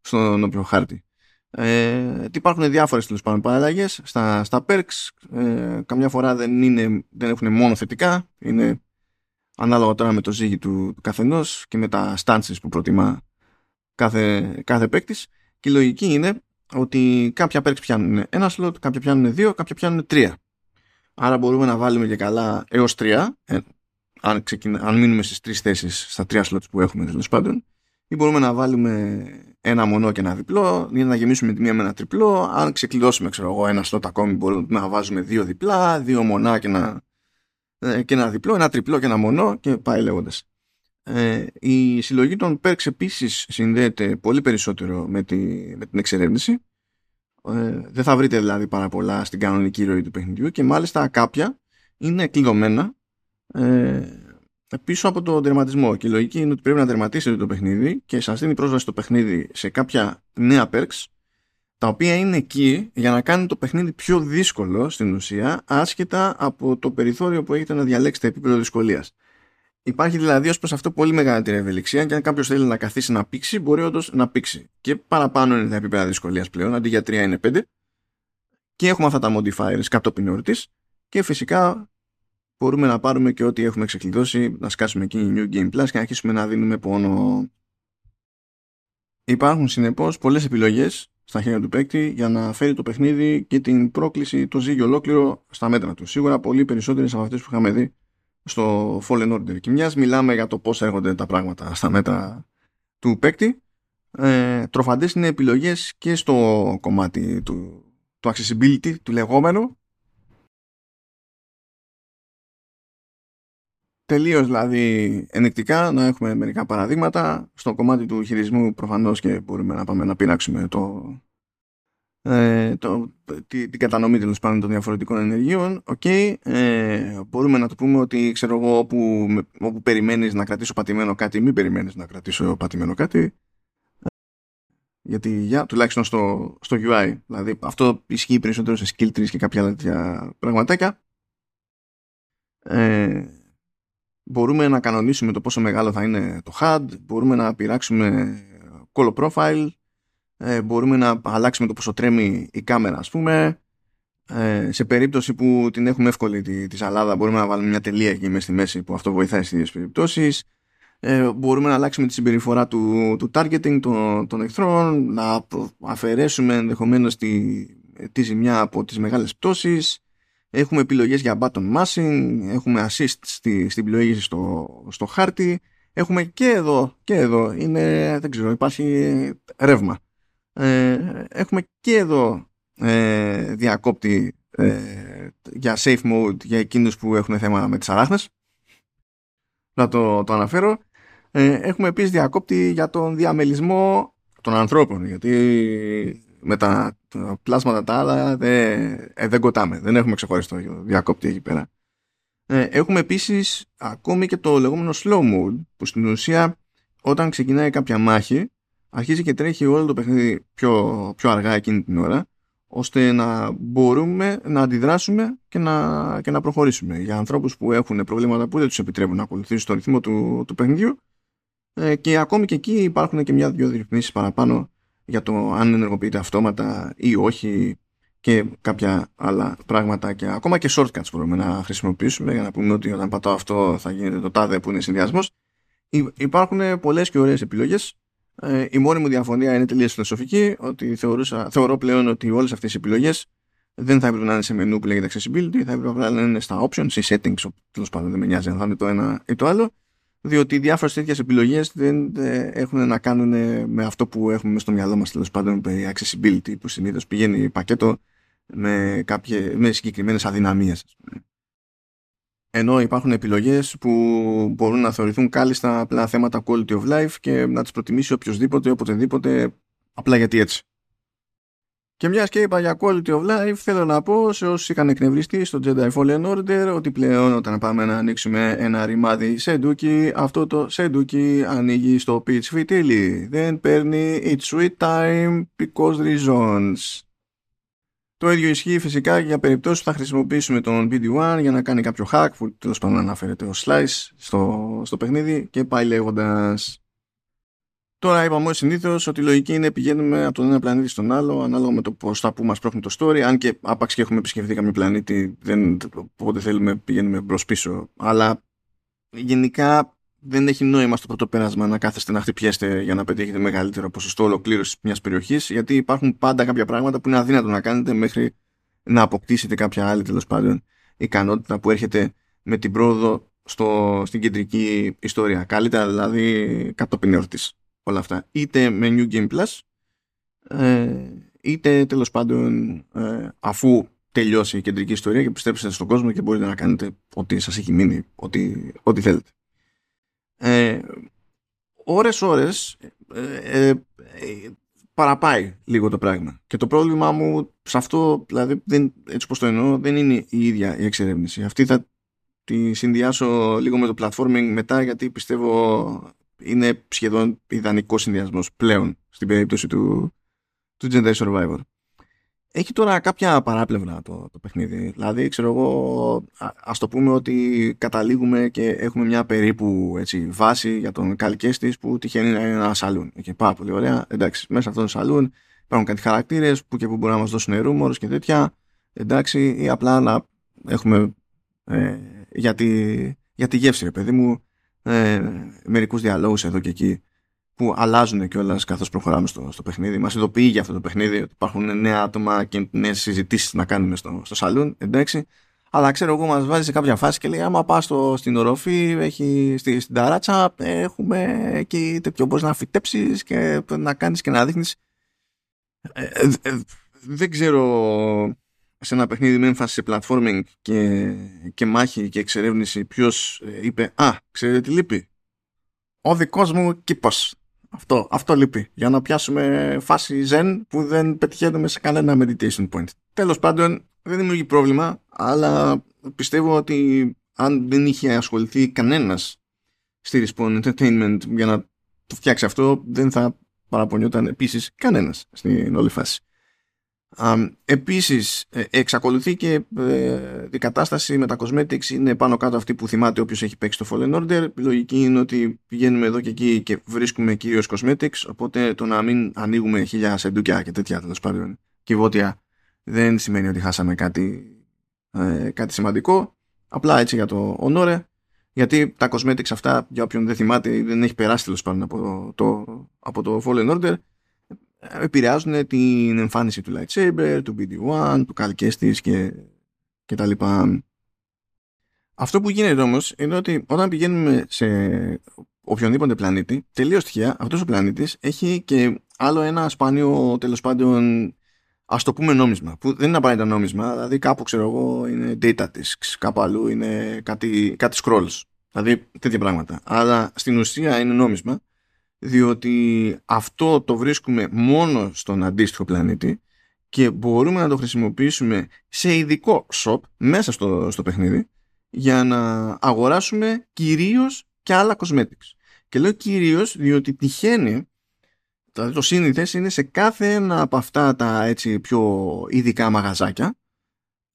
στον όποιο χάρτη. Ε, υπάρχουν διάφορες τέλος πάντων παραλλαγές στα, στα perks. Ε, καμιά φορά δεν, είναι, δεν έχουν μόνο θετικά είναι ανάλογα τώρα με το ζύγι του, του καθενός και με τα stances που προτιμά κάθε, κάθε παίκτης. Και η λογική είναι ότι κάποια perks πιάνουν ένα slot, κάποια πιάνουν δύο, κάποια πιάνουν τρία. Άρα μπορούμε να βάλουμε και καλά έως τρία, ε, αν, ξεκινα, αν μείνουμε στις τρεις θέσεις, στα τρία slots που έχουμε τέλος πάντων, ή μπορούμε να βάλουμε ένα μονό και ένα διπλό, ή να γεμίσουμε τη μία με ένα τριπλό. Αν ξεκλειδώσουμε, ξέρω εγώ, ένα slot ακόμη, μπορούμε να βάζουμε δύο διπλά, δύο μονά και ένα, ε, και ένα διπλό, ένα τριπλό και ένα μονό και πάει λέγοντας. Ε, η συλλογή των perks επίσης συνδέεται πολύ περισσότερο με, τη, με την εξερεύνηση. Ε, δεν θα βρείτε δηλαδή πάρα πολλά στην κανονική ροή του παιχνιδιού και μάλιστα κάποια είναι κλειδωμένα ε, πίσω από το τερματισμό. Και η λογική είναι ότι πρέπει να τερματίσετε το παιχνίδι και σας δίνει πρόσβαση στο παιχνίδι σε κάποια νέα perks τα οποία είναι εκεί για να κάνει το παιχνίδι πιο δύσκολο στην ουσία άσχετα από το περιθώριο που έχετε να διαλέξετε επίπεδο δυσκολίας. Υπάρχει δηλαδή ως προς αυτό πολύ μεγαλύτερη ευελιξία και αν κάποιος θέλει να καθίσει να πήξει, μπορεί όντως να πήξει. Και παραπάνω είναι τα επίπεδα δυσκολίας πλέον, αντί για 3 είναι 5. Και έχουμε αυτά τα modifiers κατόπιν εορτής. Και φυσικά μπορούμε να πάρουμε και ό,τι έχουμε ξεκλειδώσει, να σκάσουμε εκεί New Game Plus και να αρχίσουμε να δίνουμε πόνο. Υπάρχουν συνεπώς πολλές επιλογές στα χέρια του παίκτη για να φέρει το παιχνίδι και την πρόκληση, το ζύγιο ολόκληρο στα μέτρα του. Σίγουρα πολύ περισσότερε από αυτές που είχαμε δει στο Fallen Order. Και μιας μιλάμε για το πώς έρχονται τα πράγματα στα μέτρα του παίκτη. Ε, τροφαντές είναι επιλογές και στο κομμάτι του, του accessibility, του λεγόμενου. Τελείως δηλαδή ενεκτικά να έχουμε μερικά παραδείγματα. Στο κομμάτι του χειρισμού προφανώς και μπορούμε να πάμε να πειράξουμε το, ε, το, τη, την κατανομή τέλος πάντων των διαφορετικών ενεργείων. Okay, ε, μπορούμε να το πούμε ότι ξέρω εγώ όπου, όπου περιμένεις να κρατήσω πατημένο κάτι μην περιμένεις να κρατήσω πατημένο κάτι γιατί για, τουλάχιστον στο, στο UI δηλαδή αυτό ισχύει περισσότερο σε skill trees και κάποια άλλα τέτοια πραγματάκια ε, μπορούμε να κανονίσουμε το πόσο μεγάλο θα είναι το HUD μπορούμε να πειράξουμε color profile ε, μπορούμε να αλλάξουμε το πόσο τρέμει η κάμερα ας πούμε. Ε, σε περίπτωση που την έχουμε εύκολη τη, τη σαλάδα μπορούμε να βάλουμε μια τελεία εκεί μέσα στη μέση που αυτό βοηθάει στις ίδιες περιπτώσεις. Ε, μπορούμε να αλλάξουμε τη συμπεριφορά του, του targeting των, των εχθρών να αφαιρέσουμε ενδεχομένως τη, τη ζημιά από τις μεγάλες πτώσεις έχουμε επιλογές για button mashing έχουμε assist στη, στην πλοήγηση στο, στο χάρτη έχουμε και εδώ και εδώ είναι, δεν ξέρω, υπάρχει ρεύμα. Ε, έχουμε και εδώ ε, διακόπτη ε, για safe mode για εκείνους που έχουν θέμα με τις αράχνες. Να το, το αναφέρω. Ε, έχουμε επίσης διακόπτη για τον διαμελισμό των ανθρώπων γιατί με τα, πλάσματα τα άλλα δεν, ε, δεν κοτάμε δεν έχουμε ξεχωριστό διακόπτη εκεί πέρα έχουμε επίσης ακόμη και το λεγόμενο slow mode που στην ουσία όταν ξεκινάει κάποια μάχη αρχίζει και τρέχει όλο το παιχνίδι πιο, πιο αργά εκείνη την ώρα ώστε να μπορούμε να αντιδράσουμε και να, και να προχωρήσουμε. Για ανθρώπους που έχουν προβλήματα που δεν τους επιτρέπουν να ακολουθήσουν το ρυθμό του, του παιχνιδιού ε, και ακόμη και εκεί υπάρχουν και μια-δυο ρυθμίσεις παραπάνω για το αν ενεργοποιείται αυτόματα ή όχι και κάποια άλλα πράγματα και ακόμα και shortcuts μπορούμε να χρησιμοποιήσουμε για να πούμε ότι όταν πατάω αυτό θα γίνεται το τάδε που είναι συνδυασμός. Υπάρχουν πολλές και ωραίες επιλογές ε, η μόνη μου διαφωνία είναι τελείως φιλοσοφική, ότι θεωρούσα, θεωρώ πλέον ότι όλες αυτές οι επιλογές δεν θα έπρεπε να είναι σε μενού που λέγεται accessibility, θα έπρεπε να είναι στα options ή settings, τέλος πάντων δεν με νοιάζει αν θα είναι το ένα ή το άλλο, διότι διάφορες τέτοιες επιλογές δεν ε, έχουν να κάνουν με αυτό που έχουμε στο μυαλό μας τέλος πάντων περί accessibility, που συνήθως πηγαίνει πακέτο με, με συγκεκριμένες αδυναμίες ενώ υπάρχουν επιλογές που μπορούν να θεωρηθούν κάλλιστα απλά θέματα quality of life και να τις προτιμήσει οποιοδήποτε, οποτεδήποτε, απλά γιατί έτσι. Και μιας και είπα για quality of life, θέλω να πω σε όσους είχαν εκνευριστεί στο Jedi Fallen Order ότι πλέον όταν πάμε να ανοίξουμε ένα ρημάδι σεντούκι, αυτό το σεντούκι ανοίγει στο pitch φιτίλι. Δεν παίρνει its sweet time because reasons. Το ίδιο ισχύει φυσικά για περιπτώσεις που θα χρησιμοποιήσουμε τον BD1 για να κάνει κάποιο hack που τέλος πάντων αναφέρεται ω slice στο, στο παιχνίδι και πάει λέγοντας. Τώρα είπαμε ως συνήθως ότι η λογική είναι πηγαίνουμε από τον ένα πλανήτη στον άλλο ανάλογα με το πώς θα που μας πρόχνει το story. Αν και άπαξ και έχουμε επισκεφθεί κάποιο πλανήτη, δεν, όποτε θέλουμε πηγαίνουμε μπρος πίσω. Αλλά γενικά δεν έχει νόημα στο πρώτο πέρασμα να κάθεστε να χτυπιέστε για να πετύχετε μεγαλύτερο ποσοστό ολοκλήρωσης μιας περιοχής, γιατί υπάρχουν πάντα κάποια πράγματα που είναι αδύνατο να κάνετε μέχρι να αποκτήσετε κάποια άλλη τέλος πάντων ικανότητα που έρχεται με την πρόοδο στο, στην κεντρική ιστορία. Καλύτερα δηλαδή κατόπιν εορτή όλα αυτά. Είτε με New Game Plus, ε, είτε τέλος πάντων ε, αφού τελειώσει η κεντρική ιστορία και πιστέψετε στον κόσμο και μπορείτε να κάνετε ό,τι σας έχει μείνει, ό,τι, ό,τι θέλετε. Ε, ώρες ώρες ε, ε, παραπάει λίγο το πράγμα. Και το πρόβλημά μου σε αυτό, δηλαδή δεν, έτσι πως το εννοώ, δεν είναι η ίδια η εξερεύνηση. Αυτή θα τη συνδυάσω λίγο με το platforming μετά γιατί πιστεύω είναι σχεδόν ιδανικός συνδυασμός πλέον στην περίπτωση του, του Jedi Survivor. Έχει τώρα κάποια παράπλευρα το, το παιχνίδι. Δηλαδή, ξέρω εγώ, ας το πούμε ότι καταλήγουμε και έχουμε μια περίπου έτσι, βάση για τον καλκέστη που τυχαίνει να είναι ένα σαλούν. Και πάρα πολύ ωραία. Εντάξει, μέσα σε αυτό το σαλούν υπάρχουν κάτι χαρακτήρες που και που μπορούν να μας δώσουν ρούμορους και τέτοια. Εντάξει, ή απλά να έχουμε ε, για, τη, για τη γεύση, ρε παιδί μου, ε, μερικούς διαλόγους εδώ και εκεί που αλλάζουν κιόλας καθώς προχωράμε στο, στο παιχνίδι. Μας ειδοποιεί για αυτό το παιχνίδι ότι υπάρχουν νέα άτομα και νέες συζητήσεις να κάνουμε στο, στο σαλούν, εντάξει. Αλλά ξέρω εγώ, μας βάζει σε κάποια φάση και λέει: Άμα πας στην οροφή, έχει, στη, στην ταράτσα, έχουμε εκεί τέτοιο μπορείς να φυτέψεις και να κάνεις και να δείχνεις. Ε, ε, ε, δεν ξέρω σε ένα παιχνίδι με έμφαση σε platforming και, και μάχη και εξερεύνηση ποιος είπε «Α, ξέρετε τι λείπει» ο δικός μου κήπος αυτό, αυτό λείπει. Για να πιάσουμε φάση zen που δεν πετυχαίνουμε σε κανένα meditation point. Τέλος πάντων, δεν δημιουργεί πρόβλημα, αλλά πιστεύω ότι αν δεν είχε ασχοληθεί κανένας στη Respawn Entertainment για να το φτιάξει αυτό, δεν θα παραπονιόταν επίσης κανένας στην όλη φάση. Um, επίσης ε, εξακολουθεί και ε, η κατάσταση με τα cosmetics. Είναι πάνω κάτω αυτή που θυμάται όποιος έχει παίξει το Fallen Order. Η λογική είναι ότι πηγαίνουμε εδώ και εκεί και βρίσκουμε κυρίως cosmetics οπότε το να μην ανοίγουμε χίλια σεντούκια και τέτοια τέλος πάντων κυβότια δεν σημαίνει ότι χάσαμε κάτι, ε, κάτι σημαντικό. Απλά έτσι για το ονόρε γιατί τα cosmetics αυτά για όποιον δεν θυμάται δεν έχει περάσει τέλος πάντων από το, από το Fallen Order επηρεάζουν την εμφάνιση του lightsaber, του BD-1, του καλκέστης και, και τα λοιπά. Αυτό που γίνεται όμως είναι ότι όταν πηγαίνουμε σε οποιονδήποτε πλανήτη, τελείως τυχαία αυτός ο πλανήτης έχει και άλλο ένα σπάνιο τέλος πάντων ας το πούμε νόμισμα, που δεν είναι απαραίτητα νόμισμα, δηλαδή κάπου ξέρω εγώ είναι data disks, κάπου αλλού είναι κάτι, κάτι scrolls, δηλαδή τέτοια πράγματα. Αλλά στην ουσία είναι νόμισμα διότι αυτό το βρίσκουμε μόνο στον αντίστοιχο πλανήτη και μπορούμε να το χρησιμοποιήσουμε σε ειδικό shop μέσα στο, στο παιχνίδι για να αγοράσουμε κυρίως και άλλα cosmetics. Και λέω κυρίως διότι τυχαίνει δηλαδή το σύνηθες είναι σε κάθε ένα από αυτά τα έτσι πιο ειδικά μαγαζάκια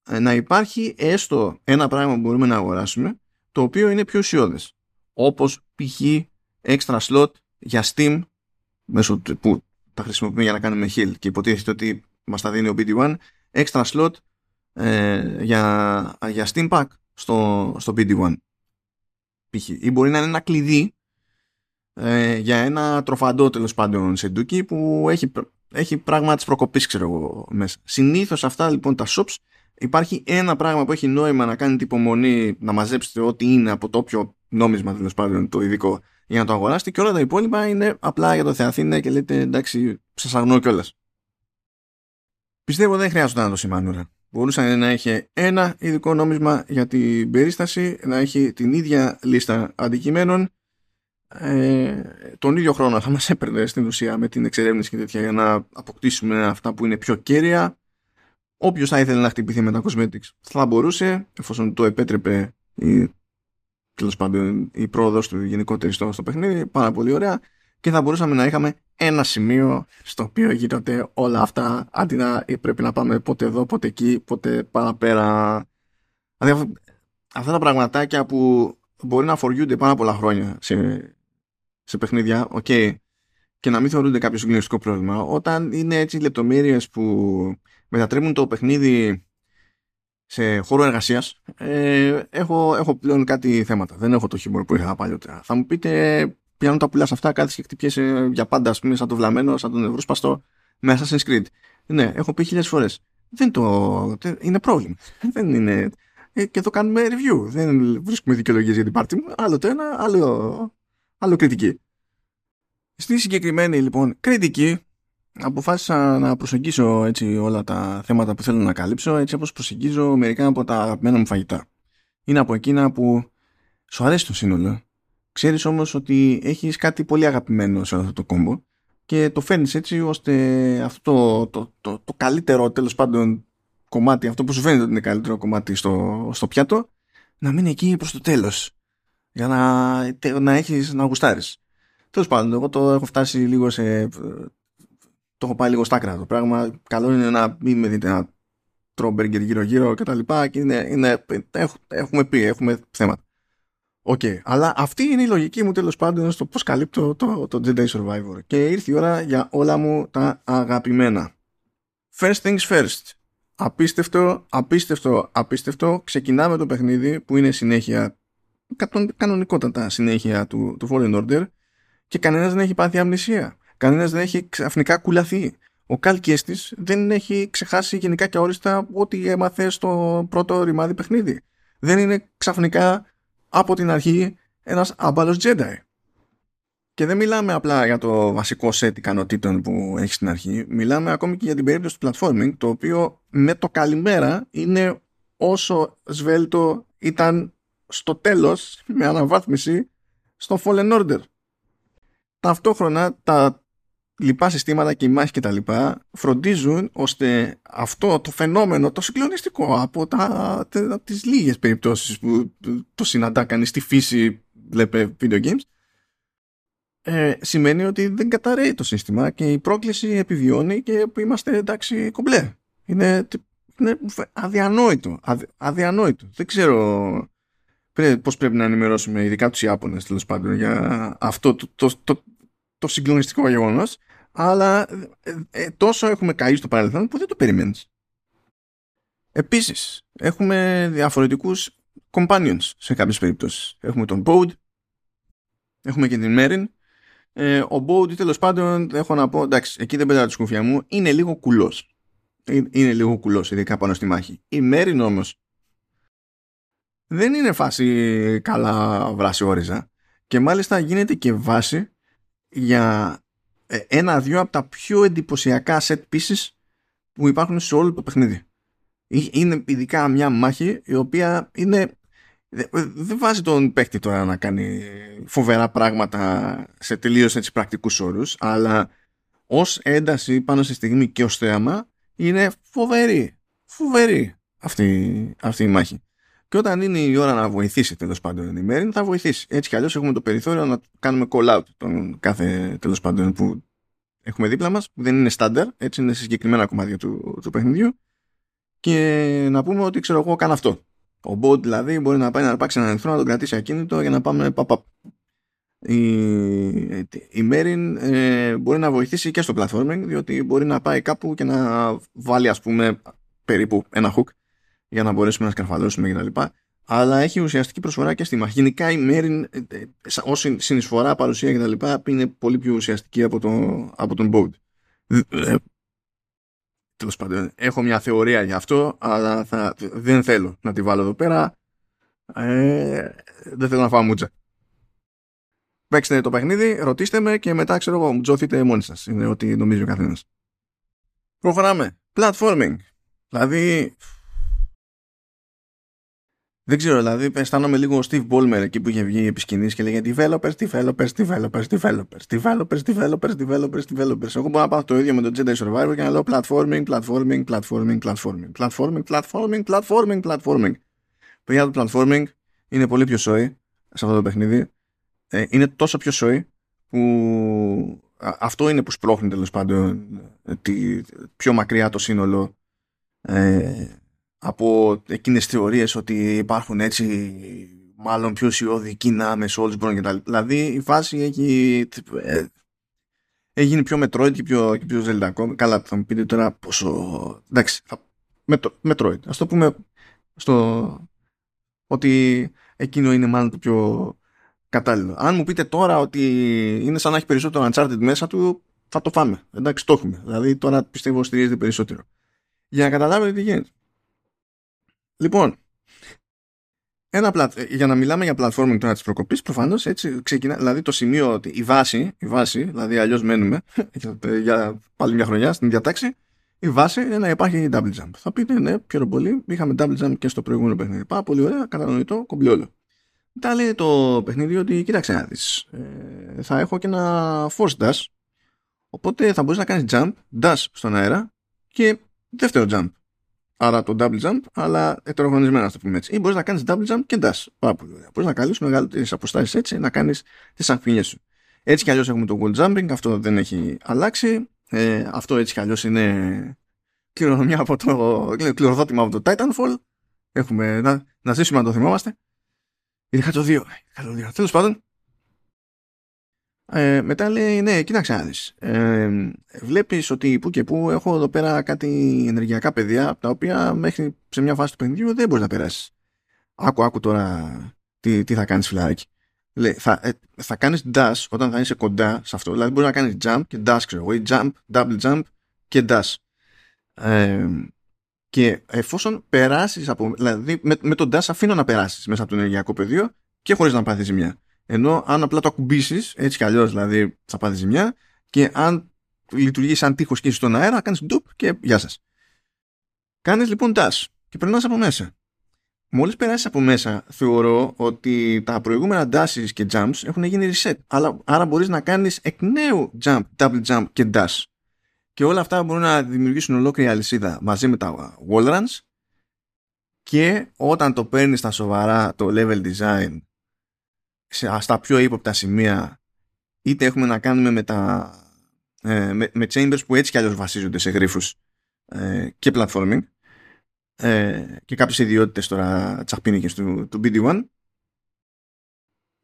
ε, να υπάρχει έστω ένα πράγμα που μπορούμε να αγοράσουμε το οποίο είναι πιο ουσιώδες όπως π.χ. extra slot για Steam μέσω που τα χρησιμοποιούμε για να κάνουμε heal και υποτίθεται ότι μας τα δίνει ο BD1 extra slot ε, για, για Steam Pack στο, στο BD1. Π.χ. ή μπορεί να είναι ένα κλειδί ε, για ένα τροφαντό τέλος πάντων σε ντούκι που έχει, έχει πράγμα της προκοπής ξέρω εγώ μέσα. Συνήθως αυτά λοιπόν τα shops υπάρχει ένα πράγμα που έχει νόημα να κάνετε υπομονή να μαζέψετε ό,τι είναι από το όποιο νόμισμα τέλος πάντων το ειδικό για να το αγοράσετε και όλα τα υπόλοιπα είναι απλά για το Θεαθήνα και λέτε εντάξει σας αγνώ κιόλας. Πιστεύω δεν χρειάζεται να το σημάνουν. Μπορούσαν να έχει ένα ειδικό νόμισμα για την περίσταση, να έχει την ίδια λίστα αντικειμένων ε, τον ίδιο χρόνο θα μας έπαιρνε στην ουσία με την εξερεύνηση και τέτοια για να αποκτήσουμε αυτά που είναι πιο κέρια. Όποιος θα ήθελε να χτυπηθεί με τα cosmetics θα μπορούσε, εφόσον το επέτρεπε η, τέλος πάντων, η πρόοδος του γενικότερη στο, στο παιχνίδι, πάρα πολύ ωραία. Και θα μπορούσαμε να είχαμε ένα σημείο στο οποίο γίνονται όλα αυτά. Αντί να πρέπει να πάμε πότε εδώ, πότε εκεί, πότε παραπέρα. Δηλαδή αυτά τα πραγματάκια που μπορεί να φοριούνται πάρα πολλά χρόνια σε, σε παιχνίδια, okay, και να μην θεωρούνται κάποιο συγκλονιστικό πρόβλημα, όταν είναι έτσι λεπτομέρειες που μετατρέπουν το παιχνίδι σε χώρο εργασίας, ε, έχω, έχω πλέον κάτι θέματα. Δεν έχω το χιούμορ που είχα παλιότερα. Θα μου πείτε, πιάνουν τα πουλά αυτά, κάθε και χτυπιέσαι για πάντα, ας πούμε, σαν το βλαμμένο, σαν τον ευρώσπαστο με Assassin's Creed. Ναι, έχω πει χίλιες φορές. Δεν το. Είναι πρόβλημα. Δεν είναι. Ε, και εδώ κάνουμε review. Δεν βρίσκουμε δικαιολογίες για την πάρτι μου. Άλλο το ένα, άλλο, άλλο κριτική. Στη συγκεκριμένη λοιπόν κριτική αποφάσισα να προσεγγίσω έτσι όλα τα θέματα που θέλω να καλύψω έτσι όπως προσεγγίζω μερικά από τα αγαπημένα μου φαγητά. Είναι από εκείνα που σου αρέσει το σύνολο. Ξέρεις όμως ότι έχεις κάτι πολύ αγαπημένο σε αυτό το κόμπο και το φέρνεις έτσι ώστε αυτό το, το, το, το καλύτερο τέλος πάντων κομμάτι, αυτό που σου φαίνεται ότι είναι καλύτερο κομμάτι στο, στο πιάτο, να μείνει εκεί προς το τέλος για να, να έχεις να γουστάρεις. Τέλος πάντων, εγώ το έχω φτάσει λίγο σε το έχω πάει λίγο στα άκρα το πράγμα. Καλό είναι να μην με δείτε να τρώω μπέργκερ γύρω-γύρω και τα λοιπά. Και είναι, είναι, έχουμε πει, έχουμε θέματα. Ok, okay. αλλά αυτή είναι η λογική μου τέλος πάντων στο πώς καλύπτω το, το Jedi Survivor. Και ήρθε η ώρα για όλα μου τα αγαπημένα. First things first. Απίστευτο, απίστευτο, απίστευτο. Ξεκινάμε το παιχνίδι που είναι συνέχεια, κανονικότατα συνέχεια του, του Fallen Order και κανένας δεν έχει πάθει αμνησία. Κανένας δεν έχει ξαφνικά κουλαθεί. Ο Καλ Κέστης δεν έχει ξεχάσει γενικά και όριστα ό,τι έμαθε στο πρώτο ρημάδι παιχνίδι. Δεν είναι ξαφνικά από την αρχή ένας άμπαλος Jedi. Και δεν μιλάμε απλά για το βασικό σετ ικανοτήτων που έχει στην αρχή. Μιλάμε ακόμη και για την περίπτωση του platforming, το οποίο με το καλημέρα είναι όσο σβέλτο ήταν στο τέλος με αναβάθμιση στο Fallen Order. Ταυτόχρονα τα λοιπά συστήματα και η μάχη και τα λοιπά φροντίζουν ώστε αυτό το φαινόμενο το συγκλονιστικό από, τα, από τις λίγες περιπτώσεις που το συναντά κανείς στη φύση βλέπε video games ε, σημαίνει ότι δεν καταραίει το σύστημα και η πρόκληση επιβιώνει και είμαστε εντάξει κομπλέ. Είναι, είναι αδιανόητο αδιανόητο. Δεν ξέρω πώς πρέπει να ενημερώσουμε ειδικά τους Ιάπωνες τέλος πάντων για αυτό το, το, το, το συγκλονιστικό γεγονός αλλά ε, ε, τόσο έχουμε καεί στο παρελθόν που δεν το περιμένεις. Επίσης, έχουμε διαφορετικούς companions σε κάποιες περιπτώσεις. Έχουμε τον Bode, έχουμε και την Merin. Ε, ο Bode, τέλος πάντων, έχω να πω, εντάξει, εκεί δεν πέταγα τη σκουφιά μου, είναι λίγο κουλός. Ε, είναι λίγο κουλός, ειδικά πάνω στη μάχη. Η Merin όμως δεν είναι φάση καλά βράση όριζα και μάλιστα γίνεται και βάση για ε, ένα-δυο από τα πιο εντυπωσιακά set pieces που υπάρχουν σε όλο το παιχνίδι. Είναι ειδικά μια μάχη η οποία είναι δεν βάζει τον παίκτη τώρα να κάνει φοβερά πράγματα σε τελείως έτσι πρακτικούς όρους αλλά ως ένταση πάνω στη στιγμή και ως θέαμα είναι φοβερή φοβερή αυτή, αυτή η μάχη και όταν είναι η ώρα να βοηθήσει τέλος πάντων η μέρη, θα βοηθήσει. Έτσι κι αλλιώς έχουμε το περιθώριο να κάνουμε call out τον κάθε τέλος πάντων που έχουμε δίπλα μας, που δεν είναι στάνταρ, έτσι είναι σε συγκεκριμένα κομμάτια του, του παιχνιδιού. Και να πούμε ότι ξέρω εγώ κάνω αυτό. Ο bot δηλαδή μπορεί να πάει να αρπάξει έναν εχθρό, να τον κρατήσει ακίνητο για να πάμε παπαπ. Η, η Μέριν ε, μπορεί να βοηθήσει και στο platforming διότι μπορεί να πάει κάπου και να βάλει ας πούμε περίπου ένα hook για να μπορέσουμε να σκαρφαλώσουμε κτλ. Αλλά έχει ουσιαστική προσφορά και στη μάχη. Γενικά η Μέριν ε, ε, ως συνεισφορά, παρουσία κτλ. είναι πολύ πιο ουσιαστική από, το, από τον Bode. Ε, Τέλος πάντων, έχω μια θεωρία για αυτό, αλλά θα, δεν θέλω να τη βάλω εδώ πέρα. Ε, δεν θέλω να φάω μούτσα. Παίξτε το παιχνίδι, ρωτήστε με και μετά ξέρω εγώ, μου τζώθείτε μόνοι σας. Είναι ό,τι νομίζει ο καθένας. Προχωράμε. Platforming. Δηλαδή, Δεν ξέρω, δηλαδή αισθάνομαι λίγο ο Steve Ballmer εκεί που είχε βγει επί σκηνής και λέγε developers, developers, developers, developers, developers, developers, developers, developers. Εγώ μπορώ να πάω το ίδιο με το Jedi Survivor και να λέω platforming, platforming, platforming, platforming, platforming, platforming, platforming, platforming. Παιδιά το platforming είναι πολύ πιο σόι σε αυτό το παιχνίδι. Ε, είναι τόσο πιο σόι που αυτό είναι που σπρώχνει τέλο πάντων τη, πιο μακριά το σύνολο ε, από εκείνες τις θεωρίες ότι υπάρχουν έτσι μάλλον πιο ουσιώδη κοινά με Soulsborne και τα λοιπά. Δηλαδή η φάση έχει, ε, έχει γίνει πιο Metroid και πιο, και πιο Zelda. Καλά θα μου πείτε τώρα πόσο... Εντάξει, θα, Metroid. Ας το πούμε στο ότι εκείνο είναι μάλλον το πιο κατάλληλο. Αν μου πείτε τώρα ότι είναι σαν να έχει περισσότερο Uncharted μέσα του, θα το φάμε. Εντάξει, το έχουμε. Δηλαδή τώρα πιστεύω στηρίζεται περισσότερο. Για να καταλάβετε τι γίνεται. Λοιπόν, ένα πλατ... για να μιλάμε για platforming τώρα της προκοπής, προφανώς έτσι ξεκινά. Δηλαδή το σημείο ότι η βάση, η βάση δηλαδή αλλιώς μένουμε για πάλι μια χρονιά στην διατάξη, η βάση είναι να υπάρχει double jump. Θα πείτε ναι, πιο πολύ. Είχαμε double jump και στο προηγούμενο παιχνίδι. Πάρα πολύ ωραία, κατανοητό, κομπλιόλο. Μετά λέει το παιχνίδι ότι κοίταξε να δεις, ε, θα έχω και ένα force dash, οπότε θα μπορείς να κάνεις jump, dash στον αέρα και δεύτερο jump. Άρα το double jump, αλλά ετεροχρονισμένα, να το πούμε έτσι. Ή μπορείς να κάνεις double jump και dash. Πάρα πολύ ωραία. Μπορείς να καλύψεις μεγαλύτερες αποστάσεις έτσι, να κάνεις τις αμφινιέ σου. Έτσι κι αλλιώς έχουμε το wall jumping, αυτό δεν έχει αλλάξει. Ε, αυτό έτσι κι αλλιώς είναι κληρονομιά από το κληροδότημα από το Titanfall. Έχουμε να, να ζήσουμε να το θυμόμαστε. Ειδικά το 2. Τέλος πάντων, ε, μετά λέει, ναι, κοίταξε να δεις. Ε, βλέπεις ότι που και που έχω εδώ πέρα κάτι ενεργειακά παιδιά, τα οποία μέχρι σε μια φάση του παιχνιδιού δεν μπορείς να περάσεις. Άκου, άκου τώρα τι, τι θα κάνεις φιλαράκι. Λέει, θα, ε, θα κάνεις dash όταν θα είσαι κοντά σε αυτό. Δηλαδή μπορείς να κάνεις jump και dash, ξέρω εγώ, ή jump, double jump και dash. Ε, και εφόσον περάσεις από, δηλαδή με, με τον dash αφήνω να περάσεις μέσα από το ενεργειακό πεδίο και χωρίς να πάθεις ζημιά. Ενώ αν απλά το ακουμπήσεις, έτσι κι αλλιώς δηλαδή θα πάθει ζημιά, και αν λειτουργεί σαν τείχος και στον αέρα, κάνεις ντουπ και γεια σας. Κάνεις λοιπόν dash και περνάς από μέσα. Μόλις περάσεις από μέσα, θεωρώ ότι τα προηγούμενα dashes και jumps έχουν γίνει reset. Αλλά, άρα μπορείς να κάνεις εκ νέου jump, double jump και dash. Και όλα αυτά μπορούν να δημιουργήσουν ολόκληρη αλυσίδα μαζί με τα wall runs. Και όταν το παίρνεις στα σοβαρά το level design στα πιο ύποπτα σημεία είτε έχουμε να κάνουμε με, τα, ε, με, με, chambers που έτσι κι αλλιώς βασίζονται σε γρίφους ε, και platforming ε, και κάποιες ιδιότητες τώρα τσαχπίνικες του, του BD1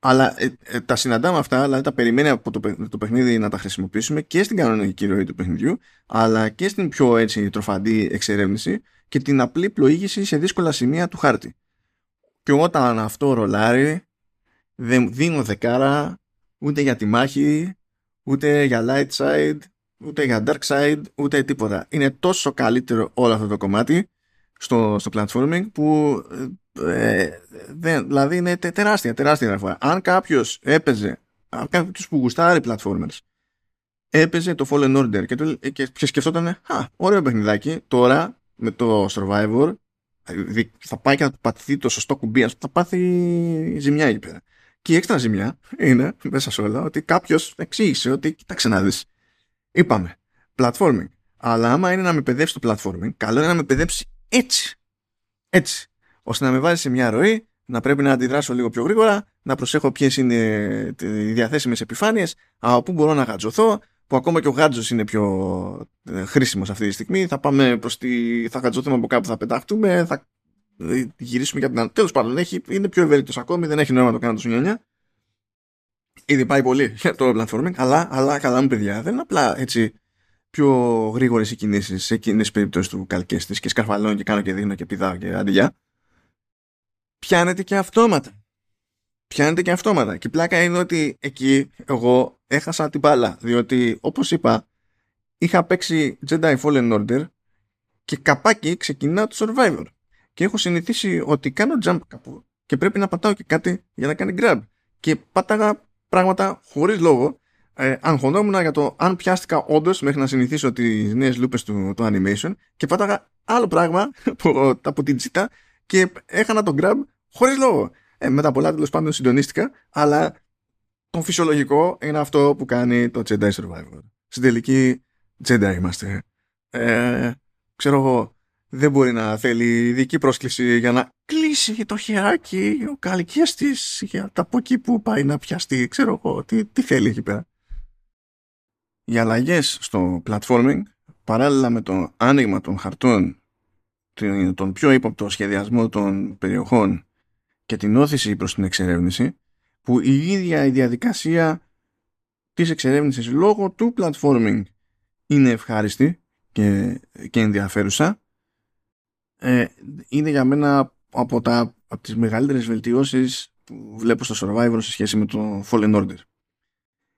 αλλά ε, ε, τα συναντάμε αυτά, δηλαδή τα περιμένει από το, το παιχνίδι να τα χρησιμοποιήσουμε και στην κανονική ροή του παιχνιδιού, αλλά και στην πιο έτσι τροφαντή εξερεύνηση και την απλή πλοήγηση σε δύσκολα σημεία του χάρτη. Και όταν αυτό ρολάρει, δεν δίνω δεκάρα ούτε για τη μάχη, ούτε για light side, ούτε για dark side, ούτε τίποτα. Είναι τόσο καλύτερο όλο αυτό το κομμάτι στο, στο platforming που ε, δεν, δηλαδή είναι τεράστια, τεράστια διαφορά. Αν κάποιος έπαιζε, αν κάποιος που γουστάρει platformers, έπαιζε το Fallen Order και, το, και, και σκεφτόταν, α, ωραίο παιχνιδάκι, τώρα με το Survivor θα πάει και θα πατηθεί το σωστό κουμπί, θα πάθει ζημιά εκεί πέρα. Και η έξτρα ζημιά είναι μέσα σε όλα ότι κάποιος εξήγησε ότι κοίταξε να δεις. Είπαμε, platforming. Αλλά άμα είναι να με παιδεύσει το platforming, καλό είναι να με παιδεύσει έτσι. Έτσι. ώστε να με βάζει σε μια ροή, να πρέπει να αντιδράσω λίγο πιο γρήγορα, να προσέχω ποιες είναι οι διαθέσιμες επιφάνειες, από πού μπορώ να γατζωθώ, που ακόμα και ο γάτζος είναι πιο ε, χρήσιμος αυτή τη στιγμή. Θα πάμε προς τη. θα γατζωθούμε από κάπου, θα πεταχτούμε, θα γυρίσουμε για την άλλη. Τέλος πάντων, έχει, είναι πιο ευέλικτος ακόμη, δεν έχει νόημα να το κάνω τόσο νιάνια. Ήδη πάει πολύ για το platforming, αλλά, αλλά καλά μου παιδιά, δεν είναι απλά έτσι πιο γρήγορες οι κινήσεις σε εκείνες τις περιπτώσεις του καλκέστης και σκαρφαλώνω και κάνω και δίνω και πηδάω και αντιγεια. Πιάνεται και αυτόματα. Πιάνεται και αυτόματα. Και η πλάκα είναι ότι εκεί εγώ έχασα την μπάλα. Διότι όπως είπα, είχα παίξει Jedi Fallen Order και καπάκι ξεκινά το Survivor και έχω συνηθίσει ότι κάνω jump κάπου και πρέπει να πατάω και κάτι για να κάνει grab. Και πάταγα πράγματα χωρίς λόγο. Ε, αγχωνόμουν για το αν πιάστηκα όντως μέχρι να συνηθίσω τις νέες λούπες του, animation και πάταγα άλλο πράγμα από, από την τσίτα και έχανα το grab χωρίς λόγο. Ε, με τα πολλά τέλος πάντων συντονίστηκα, αλλά το φυσιολογικό είναι αυτό που κάνει το Jedi Survivor. Στην τελική Jedi είμαστε. Ε, ξέρω εγώ, δεν μπορεί να θέλει ειδική πρόσκληση για να κλείσει το χεράκι ο καλλικίας της για τα από εκεί που πάει να πιαστεί. Ξέρω εγώ, τι, τι θέλει εκεί πέρα. Οι αλλαγές στο platforming παράλληλα με το άνοιγμα των χαρτών τον πιο ύποπτο σχεδιασμό των περιοχών και την όθηση προς την εξερεύνηση που η ίδια η διαδικασία της εξερεύνησης λόγω του platforming είναι ευχάριστη και, και ενδιαφέρουσα ε, είναι για μένα από, τα, από τις μεγαλύτερες βελτιώσεις που βλέπω στο Survivor σε σχέση με το Fallen Order.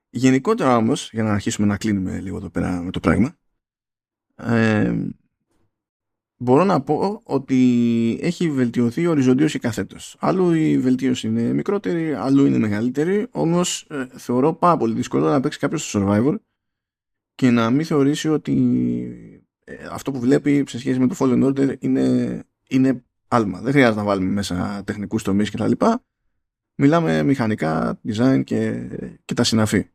Γενικότερα όμως, για να αρχίσουμε να κλείνουμε λίγο εδώ πέρα με το πράγμα, ε, μπορώ να πω ότι έχει βελτιωθεί οριζοντίως ή καθέτος. Αλλού η βελτίωση είναι μικρότερη, αλλού είναι μεγαλύτερη, όμως ε, θεωρώ πάρα πολύ δύσκολο να παίξει κάποιος στο Survivor και να μην θεωρήσει ότι ε, αυτό που βλέπει σε σχέση με το Fallen Order είναι, είναι άλμα. Δεν χρειάζεται να βάλουμε μέσα τεχνικούς τομείς κτλ. Μιλάμε μηχανικά, design και, και τα συναφή.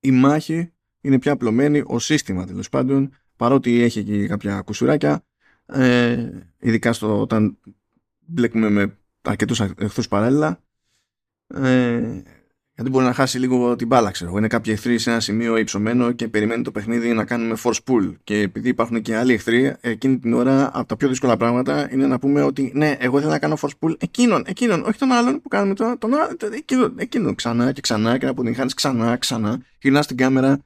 Η μάχη είναι πια απλωμένη, ο σύστημα τέλος πάντων παρότι έχει εκεί κάποια κουσουράκια, ε, ειδικά στο, όταν μπλέκουμε με αρκετούς εχθρούς παράλληλα, ε, γιατί μπορεί να χάσει λίγο την μπάλα, ξέρω. Είναι κάποιοι εχθροί σε ένα σημείο υψωμένο και περιμένει το παιχνίδι να κάνουμε force pull. Και επειδή υπάρχουν και άλλοι εχθροί, εκείνη την ώρα από τα πιο δύσκολα πράγματα είναι να πούμε ότι ναι, εγώ ήθελα να κάνω force pull εκείνον, εκείνον, όχι τον άλλον που κάνουμε τώρα, τον άλλον, εκείνον, εκείνον, ξανά και ξανά και να αποτυγχάνει ξανά, ξανά. Γυρνάς την κάμερα,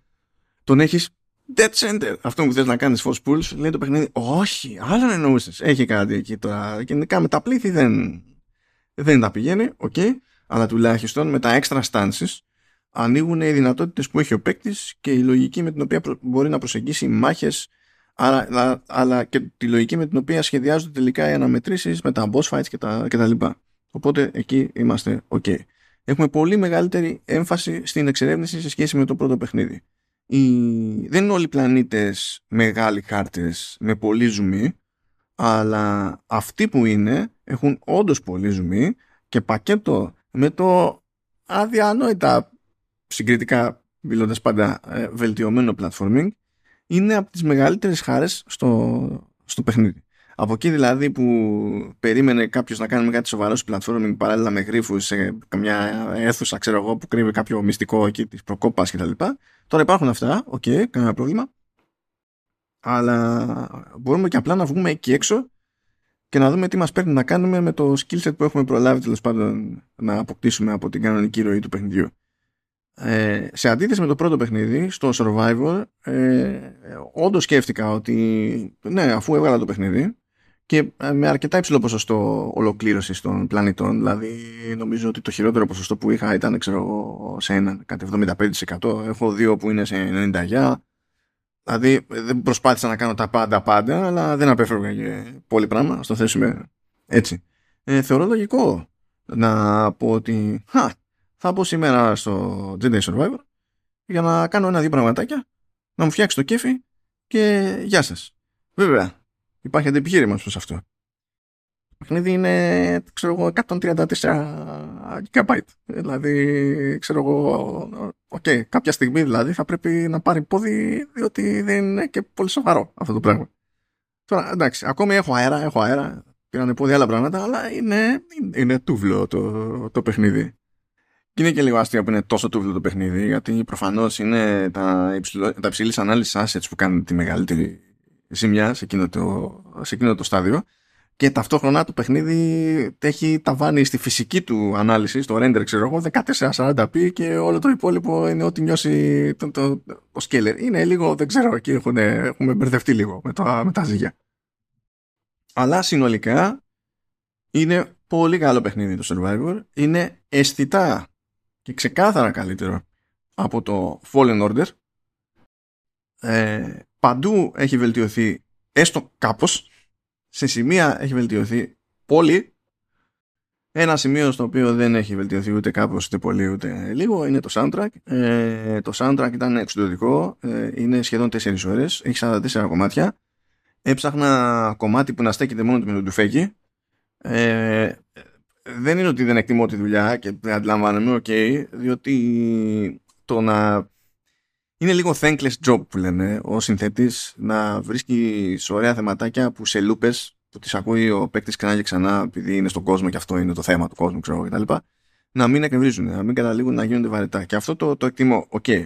τον έχεις Dead Center. Αυτό που θες να κάνεις force pulls λέει το παιχνίδι όχι, άλλον εννοούσες. Έχει κάτι εκεί τώρα. Γενικά με τα πλήθη δεν, δεν τα πηγαίνει, ok. Okay. Αλλά τουλάχιστον με τα extra stances ανοίγουν οι δυνατότητες που έχει ο παίκτης και η λογική με την οποία μπορεί να προσεγγίσει μάχες αλλά, αλλά και τη λογική με την οποία σχεδιάζονται τελικά οι αναμετρήσεις με τα boss fights και τα, και τα λοιπά. Οπότε εκεί είμαστε ok. Έχουμε πολύ μεγαλύτερη έμφαση στην εξερεύνηση σε σχέση με το πρώτο παιχνίδι δεν είναι όλοι οι πλανήτες μεγάλοι χάρτες με πολύ ζουμί αλλά αυτοί που είναι έχουν όντως πολύ ζουμί και πακέτο με το αδιανόητα συγκριτικά μιλώντας πάντα ε, βελτιωμένο platforming είναι από τις μεγαλύτερες χάρες στο, στο παιχνίδι. Από εκεί δηλαδή που περίμενε κάποιος να κάνει κάτι σοβαρό στο platforming παράλληλα με γρίφους σε καμιά αίθουσα, ξέρω εγώ, που κρύβει κάποιο μυστικό εκεί της προκόπας κτλ. Τώρα υπάρχουν αυτά, ok, okay, κανένα πρόβλημα. Αλλά μπορούμε και απλά να βγούμε εκεί έξω και να δούμε τι μας παίρνει να κάνουμε με το skill set που έχουμε προλάβει τέλος πάντων να αποκτήσουμε από την κανονική ροή του παιχνιδιού. Ε, σε αντίθεση με το πρώτο παιχνίδι, στο Survivor, ε, όντως σκέφτηκα ότι ναι, αφού έβγαλα το παιχνίδι, και ε, με αρκετά υψηλό ποσοστό ολοκλήρωση των πλανητών. Δηλαδή, νομίζω ότι το χειρότερο ποσοστό που είχα ήταν ξέρω, σε ένα, κάτι 75%. Έχω δύο που είναι σε 90%. Δηλαδή, δεν προσπάθησα να κάνω τα πάντα πάντα, αλλά δεν απέφευγα και πολύ πράγμα. Στο θέσουμε έτσι. Ε, θεωρώ λογικό να πω ότι χα, θα πω σήμερα στο Jedi Survivor για να κάνω ένα-δύο πραγματάκια, να μου φτιάξει το κέφι και γεια σας. Βέβαια, Υπάρχει αντιεπιχείρημα προς αυτό. Το παιχνίδι είναι, ξέρω εγώ, 134 GB. Δηλαδή, ξέρω εγώ, okay, κάποια στιγμή δηλαδή θα πρέπει να πάρει πόδι, διότι δεν είναι και πολύ σοβαρό αυτό το πράγμα. Τώρα, εντάξει, ακόμη έχω αέρα, έχω αέρα, πήρανε πόδι άλλα πράγματα, αλλά είναι, είναι τούβλο το, το παιχνίδι. Και είναι και λίγο αστείο που είναι τόσο τούβλο το παιχνίδι, γιατί προφανώς είναι τα, υψηλό, τα υψηλής ανάλυσης assets που κάνουν τη μεγαλύτερη ζημιά σε εκείνο το, σε εκείνο το στάδιο και ταυτόχρονα το παιχνίδι έχει ταβάνει στη φυσική του ανάλυση, στο render ξέρω εγώ, 1440p και όλο το υπόλοιπο είναι ό,τι νιώσει το, το, το scaler. Είναι λίγο, δεν ξέρω, εκεί έχουν, έχουμε μπερδευτεί λίγο με, το, με τα ζυγιά. Αλλά συνολικά είναι πολύ καλό παιχνίδι το Survivor. Είναι αισθητά και ξεκάθαρα καλύτερο από το Fallen Order. Ε, παντού έχει βελτιωθεί έστω κάπως σε σημεία έχει βελτιωθεί πολύ. Ένα σημείο στο οποίο δεν έχει βελτιωθεί ούτε κάπως ούτε πολύ ούτε λίγο είναι το soundtrack. Ε, το soundtrack ήταν εξωτερικό ε, είναι σχεδόν 4 ώρες έχει 44 κομμάτια. Έψαχνα κομμάτι που να στέκεται μόνο του με τον τουφέκι ε, δεν είναι ότι δεν εκτιμώ τη δουλειά και αντιλαμβάνομαι, ok, okay, διότι το να είναι λίγο thankless job που λένε ο συνθέτης να βρίσκει ωραία θεματάκια που σε λούπες που τις ακούει ο παίκτης ξανά και ξανά επειδή είναι στον κόσμο και αυτό είναι το θέμα του κόσμου ξέρω κτλ. Να μην εκνευρίζουν, να μην καταλήγουν να γίνονται βαρετά. Και αυτό το, το εκτιμώ. Ok. Okay.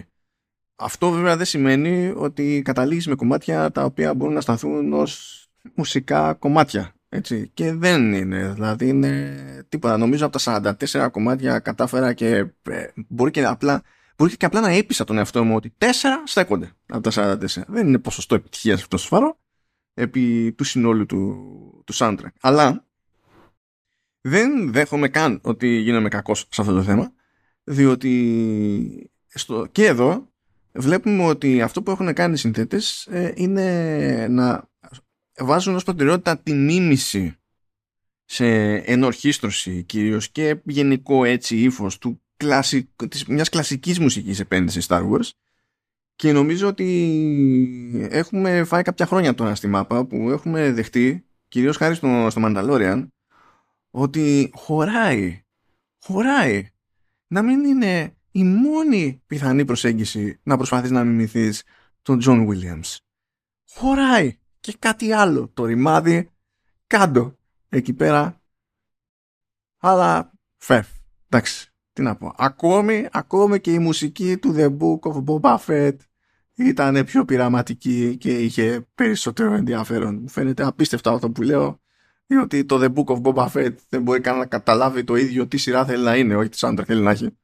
Αυτό βέβαια δεν σημαίνει ότι καταλήγεις με κομμάτια τα οποία μπορούν να σταθούν ως μουσικά κομμάτια. Έτσι. Και δεν είναι. Δηλαδή είναι τίποτα. Νομίζω από τα 44 κομμάτια κατάφερα και ε, μπορεί και απλά Μπορεί και απλά να έπεισα τον εαυτό μου ότι 4 στέκονται από τα 44. Δεν είναι ποσοστό επιτυχίας αυτό το σφαρό επί του συνόλου του, του soundtrack. Αλλά δεν δέχομαι καν ότι γίνομαι κακός σε αυτό το θέμα διότι στο, και εδώ βλέπουμε ότι αυτό που έχουν κάνει οι συνθέτες ε, είναι να βάζουν ως προτεραιότητα τη μίμηση σε ενορχίστρωση κυρίως και γενικό έτσι ύφος του κλασικ, της, μιας κλασικής μουσικής επένδυσης Star Wars και νομίζω ότι έχουμε φάει κάποια χρόνια τώρα στη μάπα που έχουμε δεχτεί κυρίως χάρη στο, στο Mandalorian ότι χωράει χωράει να μην είναι η μόνη πιθανή προσέγγιση να προσπαθείς να μιμηθείς τον John Williams. Χωράει και κάτι άλλο το ρημάδι κάτω εκεί πέρα. Αλλά φεφ εντάξει τι να πω. Ακόμη, ακόμη και η μουσική του The Book of Boba Fett ήταν πιο πειραματική και είχε περισσότερο ενδιαφέρον. Μου φαίνεται απίστευτο αυτό που λέω, διότι το The Book of Boba Fett δεν μπορεί καν να καταλάβει το ίδιο τι σειρά θέλει να είναι, όχι τι soundtrack θέλει να έχει.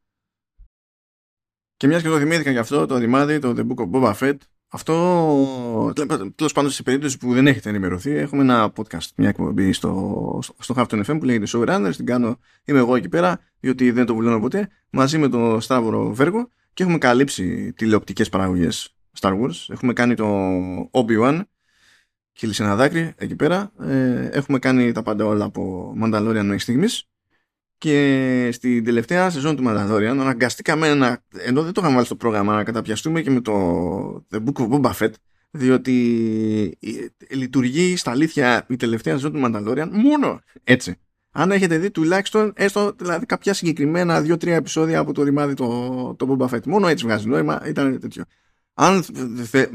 Και μιας και το θυμήθηκα γι' αυτό, το ρημάδι, το The Book of Boba Fett, αυτό, τέλος πάντων, σε περίπτωση που δεν έχετε ενημερωθεί, έχουμε ένα podcast, μια εκπομπή στο, στο Halfton FM που λέγεται Showrunners. Την κάνω, είμαι εγώ εκεί πέρα, διότι δεν το βουλώνω ποτέ, μαζί με τον Σταύρο Βέργο και έχουμε καλύψει τηλεοπτικές παραγωγές Star Wars. Έχουμε κάνει το Obi-Wan, χείλησε ένα δάκρυ εκεί πέρα. Ε, έχουμε κάνει τα πάντα όλα από Mandalorian μέχρι στιγμής. Και στην τελευταία σεζόν του Mandalorian αναγκαστήκαμε να, ενώ δεν το είχαμε βάλει στο πρόγραμμα, να καταπιαστούμε και με το The Book of Boba Fett, διότι λειτουργεί στα αλήθεια η τελευταία σεζόν του Mandalorian μόνο έτσι. Αν έχετε δει τουλάχιστον έστω δηλαδή κάποια συγκεκριμένα δύο-τρία επεισόδια από το ρημάδι το, το Boba Fett. Μόνο έτσι βγάζει νόημα, ήταν τέτοιο. Αν,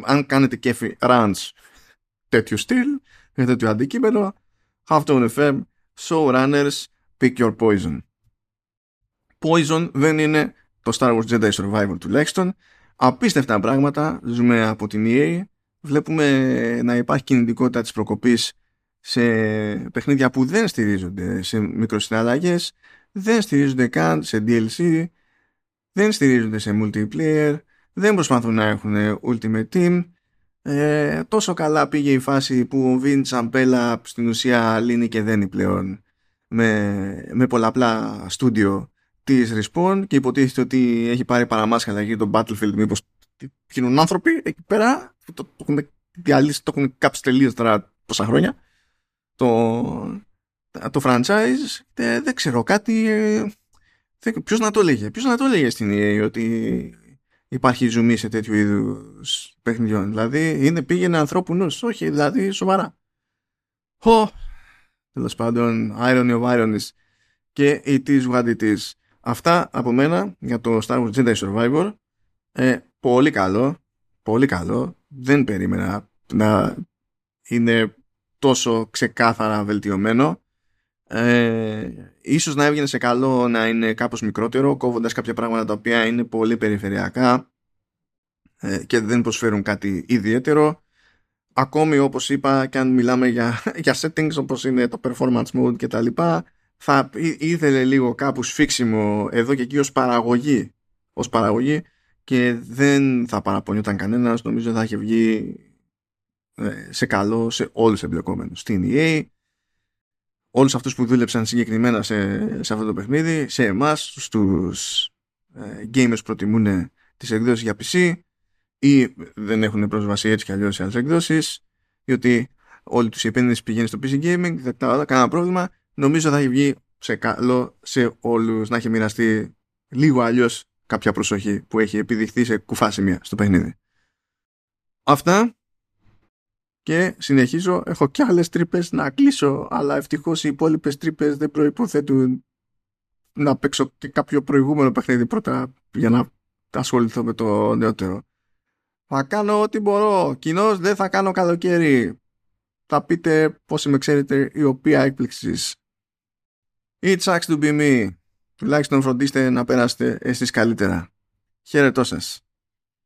αν κάνετε κέφι runs τέτοιο στυλ, με τέτοιο αντικείμενο, Half Tone FM, Showrunners, Pick your poison. Poison δεν είναι το Star Wars Jedi Survivor τουλάχιστον. Απίστευτα πράγματα ζούμε από την EA. Βλέπουμε να υπάρχει κινητικότητα της προκοπής σε παιχνίδια που δεν στηρίζονται σε μικροσυναλλαγές, δεν στηρίζονται καν σε DLC, δεν στηρίζονται σε multiplayer, δεν προσπαθούν να έχουν Ultimate Team. Ε, τόσο καλά πήγε η φάση που ο Vince Ampella στην ουσία λύνει και δένει πλέον με, με πολλαπλά στούντιο της Respawn και υποτίθεται ότι έχει πάρει παραμάσχαλα για τον Battlefield μήπως γίνουν άνθρωποι εκεί πέρα το, το, το έχουν διαλύσει, το έχουν κάψει τελείως τώρα πόσα χρόνια. Το, το franchise δεν, ξέρω κάτι ε, δεν, ποιος να το έλεγε ποιος να το έλεγε στην EA ότι υπάρχει ζουμί σε τέτοιου είδους παιχνιδιών. Δηλαδή είναι πήγαινε ανθρώπου νους. Όχι δηλαδή σοβαρά. Χω, τέλος πάντων irony of ironies και it is what it is. Αυτά από μένα για το Star Wars Jedi Survivor. Ε, πολύ καλό πολύ καλό. Δεν περίμενα να είναι τόσο ξεκάθαρα βελτιωμένο. Ε, ίσως να έβγαινε σε καλό να είναι κάπως μικρότερο κόβοντας κάποια πράγματα τα οποία είναι πολύ περιφερειακά ε, και δεν προσφέρουν κάτι ιδιαίτερο ακόμη όπως είπα και αν μιλάμε για, για settings όπως είναι το performance mode και τα λοιπά θα ήθελε λίγο κάπου σφίξιμο εδώ και εκεί ως παραγωγή ως παραγωγή και δεν θα παραπονιόταν κανένας. Νομίζω θα είχε βγει ε, σε καλό σε όλους τους εμπλεκόμενους. Στην EA όλους αυτούς που δούλεψαν συγκεκριμένα σε, σε αυτό το παιχνίδι σε εμάς στους ε, gamers που προτιμούν τις εκδόσεις για PC ή δεν έχουν πρόσβαση έτσι κι αλλιώς σε άλλες εκδόσεις διότι όλη τους η επένδυση πηγαίνει στο PC Gaming δεν τα κανένα πρόβλημα νομίζω θα έχει βγει σε καλό σε όλους να έχει μοιραστεί λίγο αλλιώς κάποια προσοχή που έχει επιδειχθεί σε κουφά σημεία στο παιχνίδι. Αυτά και συνεχίζω. Έχω και άλλες τρύπες να κλείσω αλλά ευτυχώς οι υπόλοιπες τρύπες δεν προϋποθέτουν να παίξω και κάποιο προηγούμενο παιχνίδι πρώτα για να ασχοληθώ με το νεότερο. Θα κάνω ό,τι μπορώ. Κοινώ δεν θα κάνω καλοκαίρι. Θα πείτε πώς με ξέρετε η οποία έκπληξη. It sucks to be me. Τουλάχιστον φροντίστε να περάσετε εσείς καλύτερα. Χαίρετό σας.